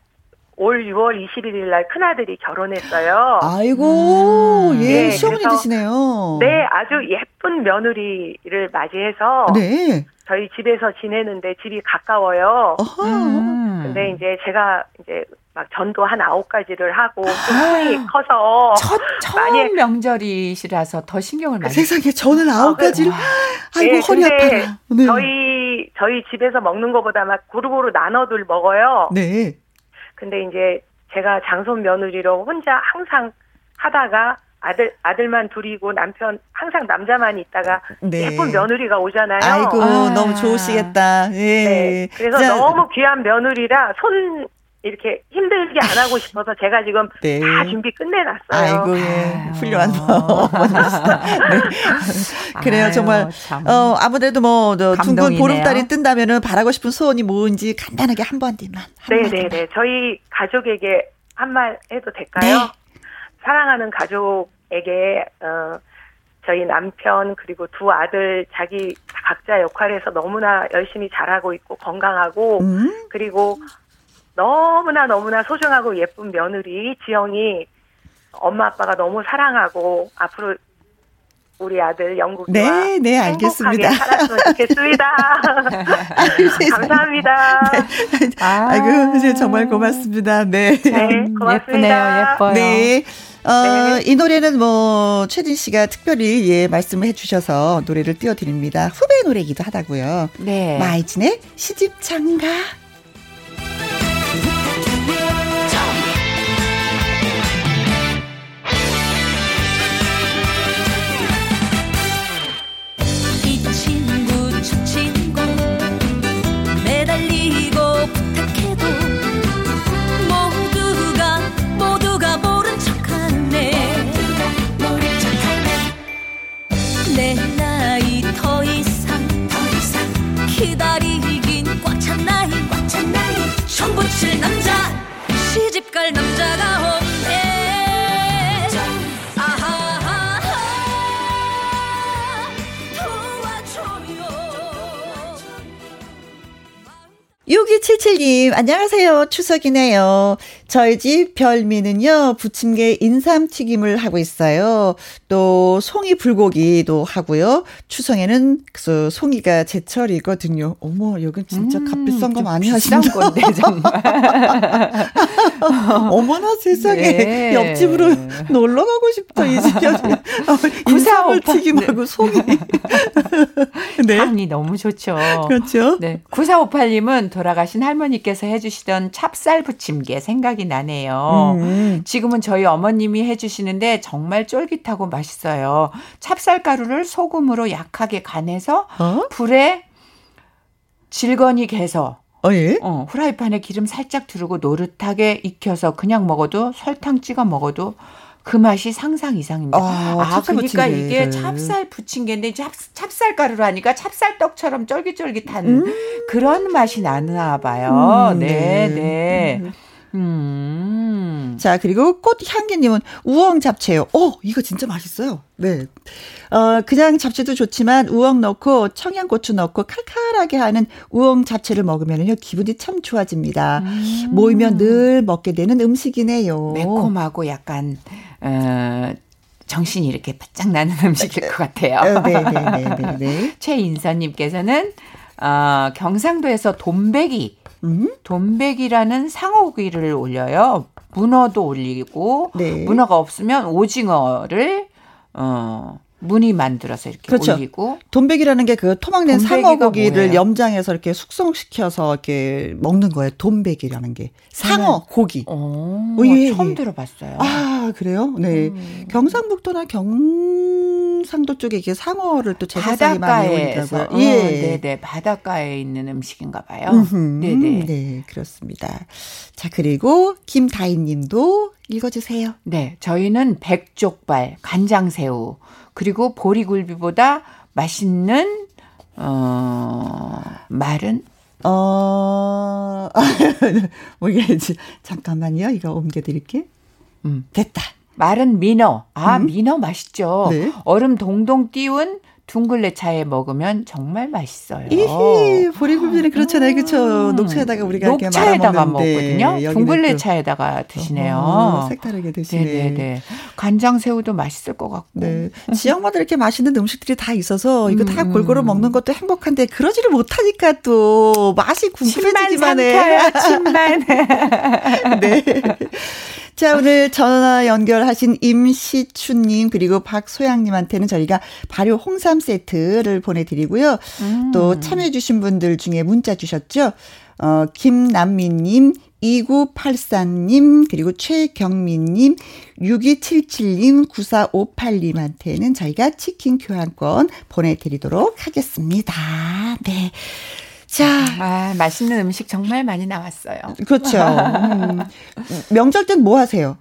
올 6월 21일 날 큰아들이 결혼했어요. 아이고, 음. 예, 네, 시어머니 되시네요. 네, 아주 예쁜 며느리를 맞이해서. 네. 저희 집에서 지내는데 집이 가까워요. 음. 근데 이제 제가 이제 막 전도 한 아홉 가지를 하고 손이 아, 커서 첫, 처음 명절이시라서 더 신경을 많이 세상에 저는 아홉 어, 가지를 아이고 네, 허리 아파라. 네. 저희 저희 집에서 먹는 것보다 막 그루그루 나눠들 먹어요. 네. 근데 이제 제가 장손 며느리로 혼자 항상 하다가 아들 아들만 둘이고 남편 항상 남자만 있다가 네. 예쁜 며느리가 오잖아요. 아이고 아. 너무 좋으시겠다. 예. 네. 그래서 자. 너무 귀한 며느리라 손 이렇게 힘들게 안 하고 싶어서 제가 지금 네. 다 준비 끝내놨어요. 아이고, 예. 훌륭한 어머니시다. 네. 그래요, 아유, 정말. 참. 어, 아무래도 뭐, 둥근 보름달이 뜬다면은 바라고 싶은 소원이 뭔지 간단하게 한 번디만. 네네네. 저희 가족에게 한 말 해도 될까요? 네. 사랑하는 가족에게, 어, 저희 남편 그리고 두 아들 자기 각자 역할에서 너무나 열심히 잘하고 있고 건강하고 음? 그리고 너무나 너무나 소중하고 예쁜 며느리 지영이 엄마 아빠가 너무 사랑하고 앞으로 우리 아들 영국이와 네, 네, 알겠습니다. 행복하게 살았으면 좋겠습니다. 감사합니다. 네. 아이고, 아, 정말 고맙습니다. 네. 네, 고맙습니다. 예쁘네요, 예뻐요. 네. 어, 네. 이 노래는 뭐, 최진 씨가 특별히, 예, 말씀을 해주셔서 노래를 띄워드립니다. 후배 노래기도 하다고요. 네. 마이진의 시집 장가. 사실 남자 시집갈 남자가 없네 6277님 안녕하세요. 추석이네요. 저희 집 별미는요, 부침개 인삼튀김을 하고 있어요. 또, 송이 불고기도 하고요. 추석에는 그 송이가 제철이거든요. 어머, 여긴 진짜 음, 값비싼 거 많이 하시는 건데, 정말. 어머나 세상에. 네. 옆집으로 놀러 가고 싶다, 이 집에. 인삼을 튀김하고 송이. 네. 향이 너무 좋죠. 그렇죠. 네. 9458님은 돌아가신 할머니께서 해주시던 찹쌀 부침개 생각 이 나네요. 음. 지금은 저희 어머님이 해주시는데 정말 쫄깃하고 맛있어요. 찹쌀가루를 소금으로 약하게 간해서 어? 불에 질거니 개서 어, 예? 어, 후라이팬에 기름 살짝 두르고 노릇하게 익혀서 그냥 먹어도 설탕 찍어 먹어도 그 맛이 상상 이상입니다. 아, 아 그러니까 이게 찹쌀 부침개인데 찹, 찹쌀 가루로 하니까 찹쌀떡처럼 쫄깃쫄깃한 음. 그런 맛이 나나 봐요. 음, 네, 네. 네. 음. 음. 자, 그리고 꽃향기님은 우엉 잡채요. 어, 이거 진짜 맛있어요. 네. 어, 그냥 잡채도 좋지만 우엉 넣고 청양고추 넣고 칼칼하게 하는 우엉 잡채를 먹으면요 기분이 참 좋아집니다. 음. 모이면 늘 먹게 되는 음식이네요. 매콤하고 약간, 어, 정신이 이렇게 바짝 나는 음식일 것 같아요. 네, 네, 네. 최인선님께서는, 어, 경상도에서 돈베기, 음? 돈백이라는 상어고기를 올려요. 문어도 올리고 네. 문어가 없으면 오징어를 어 무늬 만들어서 이렇게 그렇죠. 올리고 돈백이라는 게 그 토막낸 상어 고기를 염장해서 이렇게 숙성시켜서 이렇게 먹는 거예요. 돈백이라는 게 상어 고기. 오, 오, 예, 처음 예. 들어봤어요. 아 그래요? 네 음. 경상북도나 경상도 쪽에 이게 상어를 또 제사상에 많이 올리더라고요. 어, 예, 네네 바닷가에 있는 음식인가 봐요. 네네 네 그렇습니다. 자 그리고 김다희님도 읽어주세요. 네 저희는 백족발 간장새우 그리고 보리굴비보다 맛있는 어 말은 어 뭐게 잠깐만요. 이거 옮겨 드릴게. 음 됐다. 말은 민어. 아, 음? 민어 맛있죠. 네. 얼음 동동 띄운 둥글레 차에 먹으면 정말 맛있어요. 이히 보리굴비는 그렇잖아요, 그렇죠. 녹차에다가 우리가 녹차에다가 먹거든요. 둥글레 차에다가 드시네요. 어, 색다르게 드시네. 네네네. 간장 새우도 맛있을 것 같고. 네. 지역마다 이렇게 맛있는 음식들이 다 있어서 이거 다 음. 골고루 먹는 것도 행복한데 그러지를 못하니까 또 맛이 궁금해지기만 해. 침만. 네. 자, 오늘 전화 연결하신 임시춘님 그리고 박소양님한테는 저희가 발효 홍삼 세트를 보내드리고요. 음. 또 참여해주신 분들 중에 문자 주셨죠. 어, 김남미님, 2984님, 그리고 최경민님, 6277님, 9458님한테는 저희가 치킨 교환권 보내드리도록 하겠습니다. 네. 자, 아, 맛있는 음식 정말 많이 나왔어요. 그렇죠. 음. 명절 땐 뭐 하세요?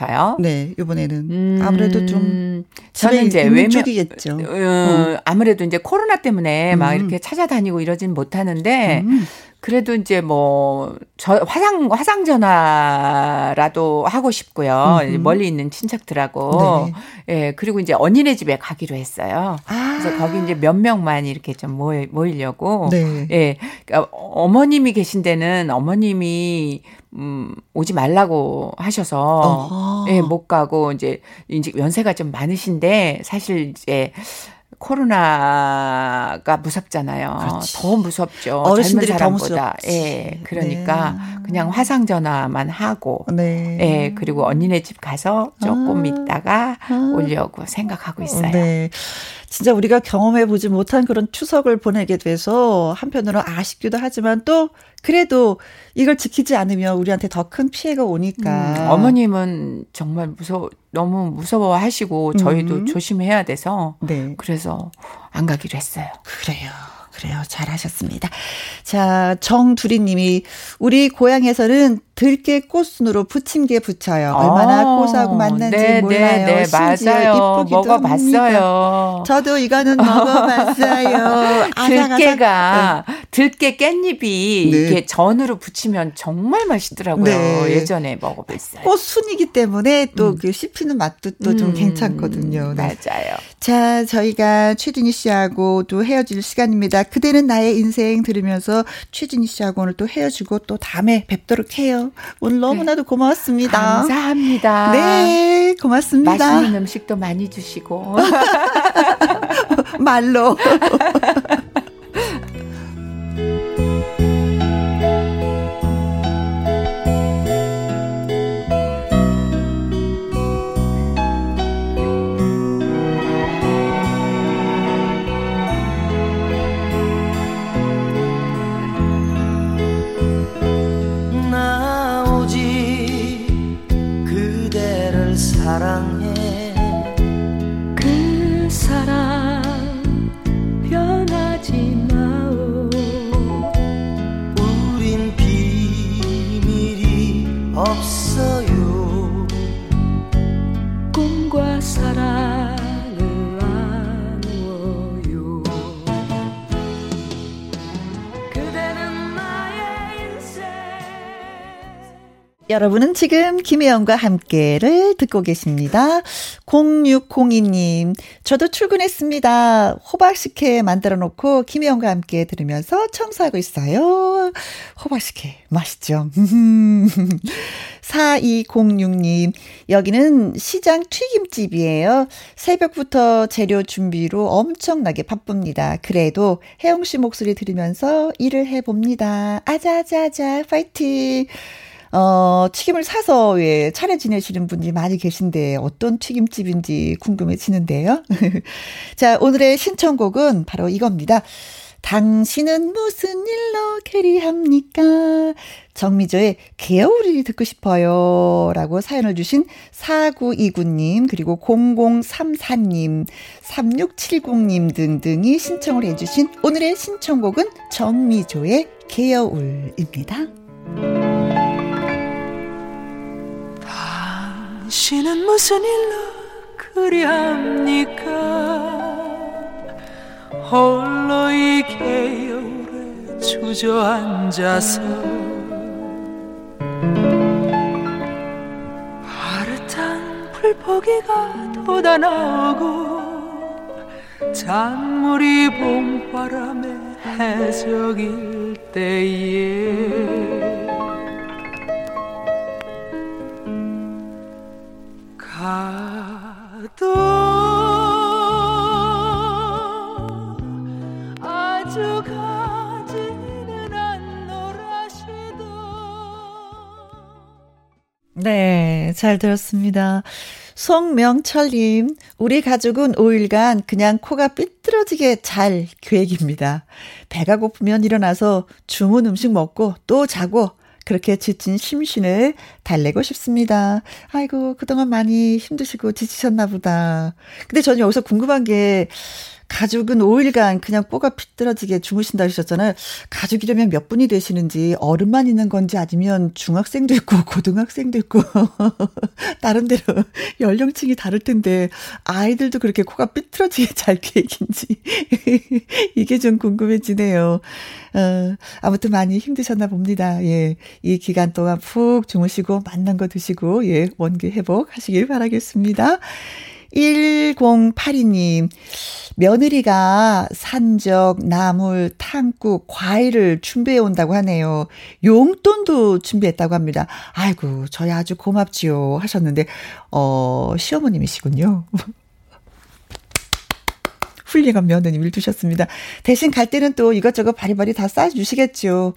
저요? 네, 이번에는 음, 아무래도 좀 저는 이제 외면이겠죠. 어, 어, 아무래도 이제 코로나 때문에 음. 막 이렇게 찾아다니고 이러진 못하는데 음. 그래도 이제 뭐, 저, 화상, 화상 전화라도 하고 싶고요. 음흠. 멀리 있는 친척들하고. 네. 예, 그리고 이제 언니네 집에 가기로 했어요. 아. 그래서 거기 이제 몇 명만 이렇게 좀 모이, 모이려고. 네. 예. 그러니까 어머님이 계신 데는 어머님이 음, 오지 말라고 하셔서, 어허. 예, 못 가고, 이제, 이제 연세가 좀 많으신데, 사실 이제, 코로나가 무섭잖아요. 그렇지. 더 무섭죠. 더 무섭다. 예. 그러니까 네. 그냥 화상 전화만 하고 네. 예. 그리고 언니네 집 가서 조금 아. 있다가 아. 오려고 생각하고 있어요. 네. 진짜 우리가 경험해 보지 못한 그런 추석을 보내게 돼서 한편으로 아쉽기도 하지만 또 그래도 이걸 지키지 않으면 우리한테 더 큰 피해가 오니까. 음, 어머님은 정말 무서워, 너무 무서워하시고 저희도 음. 조심해야 돼서. 네. 그래서 안 가기로 했어요. 그래요. 그래요. 잘하셨습니다. 자, 정두리 님이 우리 고향에서는 들깨 꽃순으로 부침개 붙여요. 얼마나 아, 고소하고 맛난지 네, 몰라요. 네, 네, 맞아요. 먹어봤어요. 저도 이거는 먹어봤어요. 들깨가 네. 들깨 깻잎이 네. 이렇게 전으로 부치면 정말 맛있더라고요. 네. 예전에 먹어봤어요. 꽃순이기 때문에 또그 음. 씹히는 맛도 또좀 음, 괜찮거든요. 네. 맞아요. 자, 저희가 최진희 씨하고 또 헤어질 시간입니다. 그대는 나의 인생 들으면서 최진희 씨하고 오늘 또 헤어지고 또 다음에 뵙도록 해요. 오늘 너무나도 고마웠습니다. 감사합니다. 네, 고맙습니다. 맛있는 음식도 많이 주시고. 말로. 여러분은 지금 김혜영과 함께를 듣고 계십니다. 0602님, 저도 출근했습니다. 호박식혜 만들어 놓고 김혜영과 함께 들으면서 청소하고 있어요. 호박식혜, 맛있죠? 4206님, 여기는 시장 튀김집이에요. 새벽부터 재료 준비로 엄청나게 바쁩니다. 그래도 혜영 씨 목소리 들으면서 일을 해봅니다. 아자아자아자, 파이팅! 어, 튀김을 사서 예, 차례 지내시는 분들이 많이 계신데 어떤 튀김집인지 궁금해지는데요. 자, 오늘의 신청곡은 바로 이겁니다. 당신은 무슨 일로 캐리합니까? 정미조의 개울이 듣고 싶어요. 라고 사연을 주신 4929님, 그리고 0034님, 3670님 등등이 신청을 해주신 오늘의 신청곡은 정미조의 개울입니다. 당신은 무슨 일로 그리 합니까? 홀로 이 개울에 주저앉아서 파릇한 풀포기가 돋아나오고 잔물이 봄바람에 해적일 때에 네, 잘 들었습니다. 송명철님, 우리 가족은 5일간 그냥 코가 삐뚤어지게 잘 계획입니다. 배가 고프면 일어나서 주문 음식 먹고 또 자고 그렇게 지친 심신을 달래고 싶습니다. 아이고, 그동안 많이 힘드시고 지치셨나 보다. 근데 저는 여기서 궁금한 게, 가족은 5일간 그냥 뽀가 삐뚤어지게 주무신다 하셨잖아요. 가족이라면 몇 분이 되시는지 어른만 있는 건지 아니면 중학생도 있고 고등학생도 있고 다른 데로 연령층이 다를 텐데 아이들도 그렇게 코가 삐뚤어지게 잘 계획인지 이게 좀 궁금해지네요. 어, 아무튼 많이 힘드셨나 봅니다. 예. 이 기간 동안 푹 주무시고 만난 거 드시고 예, 원기 회복 하시길 바라겠습니다. 1082님, 며느리가 산적, 나물, 탕국, 과일을 준비해 온다고 하네요. 용돈도 준비했다고 합니다. 아이고, 저희 아주 고맙지요. 하셨는데, 어, 시어머님이시군요. 훌륭한 며느님을 두셨습니다. 대신 갈 때는 또 이것저것 바리바리 다 싸주시겠죠.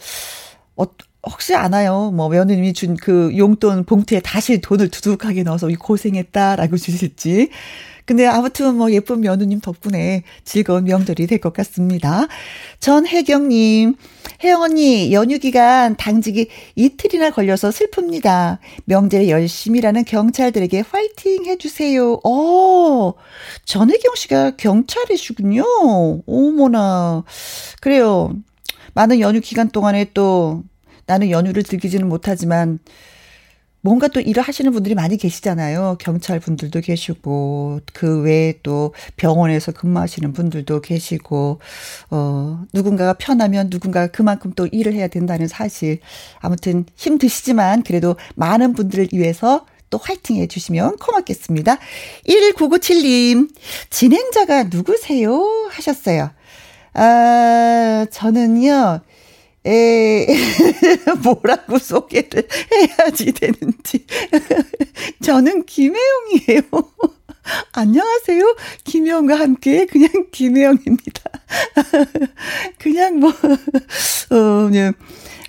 어, 혹시 아나요? 뭐 며느님이 준 그 용돈 봉투에 다시 돈을 두둑하게 넣어서 고생했다라고 주실지. 근데 아무튼 뭐 예쁜 며느님 덕분에 즐거운 명절이 될 것 같습니다. 전혜경님, 혜영 언니, 연휴 기간 당직이 이틀이나 걸려서 슬픕니다. 명절에 열심히 일하는 경찰들에게 화이팅 해주세요. 어, 전혜경 씨가 경찰이시군요. 어머나. 그래요. 많은 연휴 기간 동안에 또 나는 연휴를 즐기지는 못하지만 뭔가 또 일을 하시는 분들이 많이 계시잖아요. 경찰 분들도 계시고, 그 외에 또 병원에서 근무하시는 분들도 계시고, 어, 누군가가 편하면 누군가가 그만큼 또 일을 해야 된다는 사실. 아무튼 힘드시지만 그래도 많은 분들을 위해서 또 화이팅 해주시면 고맙겠습니다. 1997님, 진행자가 누구세요? 하셨어요. 아, 저는요, 에, 뭐라고 소개를 해야지 되는지. 저는 김혜영이에요. 안녕하세요. 김혜영과 함께 그냥 김혜영입니다. 그냥 뭐, 어, 그냥,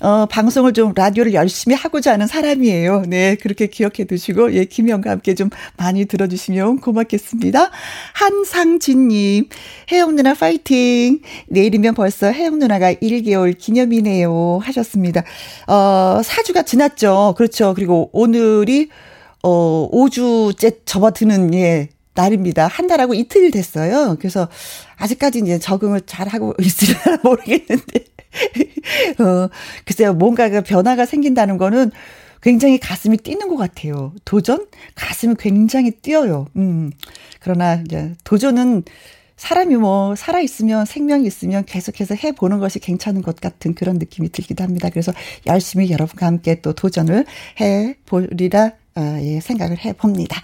어, 방송을 좀 라디오를 열심히 하고자 하는 사람이에요. 네, 그렇게 기억해 두시고, 예, 김영과 함께 좀 많이 들어 주시면 고맙겠습니다. 한상진 님, 혜영 누나 파이팅! 내일이면 벌써 혜영 누나가 1개월 기념이네요. 하셨습니다. 어, 4주가 지났죠. 그렇죠. 그리고 오늘이, 어, 5주째 접어드는, 예, 날입니다. 한 달하고 이틀 됐어요. 그래서 아직까지 이제 적응을 잘 하고 있으려나 모르겠는데. 어, 글쎄요, 뭔가가 변화가 생긴다는 거는 굉장히 가슴이 뛰는 것 같아요. 도전? 가슴이 굉장히 뛰어요. 음. 그러나 이제 도전은 사람이 뭐 살아있으면 생명이 있으면 계속해서 해보는 것이 괜찮은 것 같은 그런 느낌이 들기도 합니다. 그래서 열심히 여러분과 함께 또 도전을 해보리라 어, 예, 생각을 해봅니다.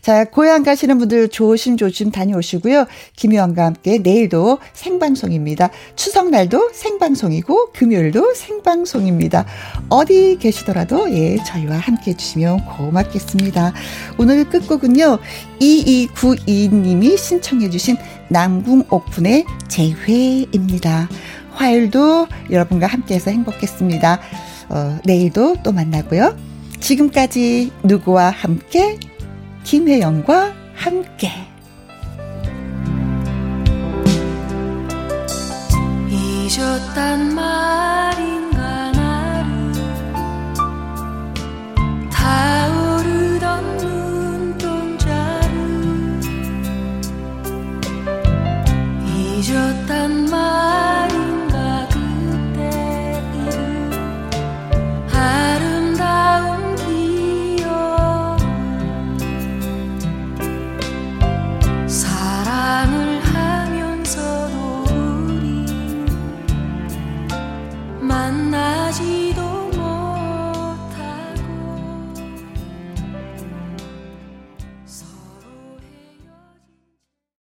자, 고향 가시는 분들 조심조심 다녀오시고요. 김희원과 함께 내일도 생방송입니다. 추석날도 생방송이고 금요일도 생방송입니다. 어디 계시더라도 예, 저희와 함께 해주시면 고맙겠습니다. 오늘 끝곡은요. 2292님이 신청해주신 남궁 오픈의 재회입니다. 화요일도 여러분과 함께해서 행복했습니다. 어, 내일도 또 만나고요. 지금까지 누구와 함께? 김혜영과 함께. 잊었단 말인가 나를 다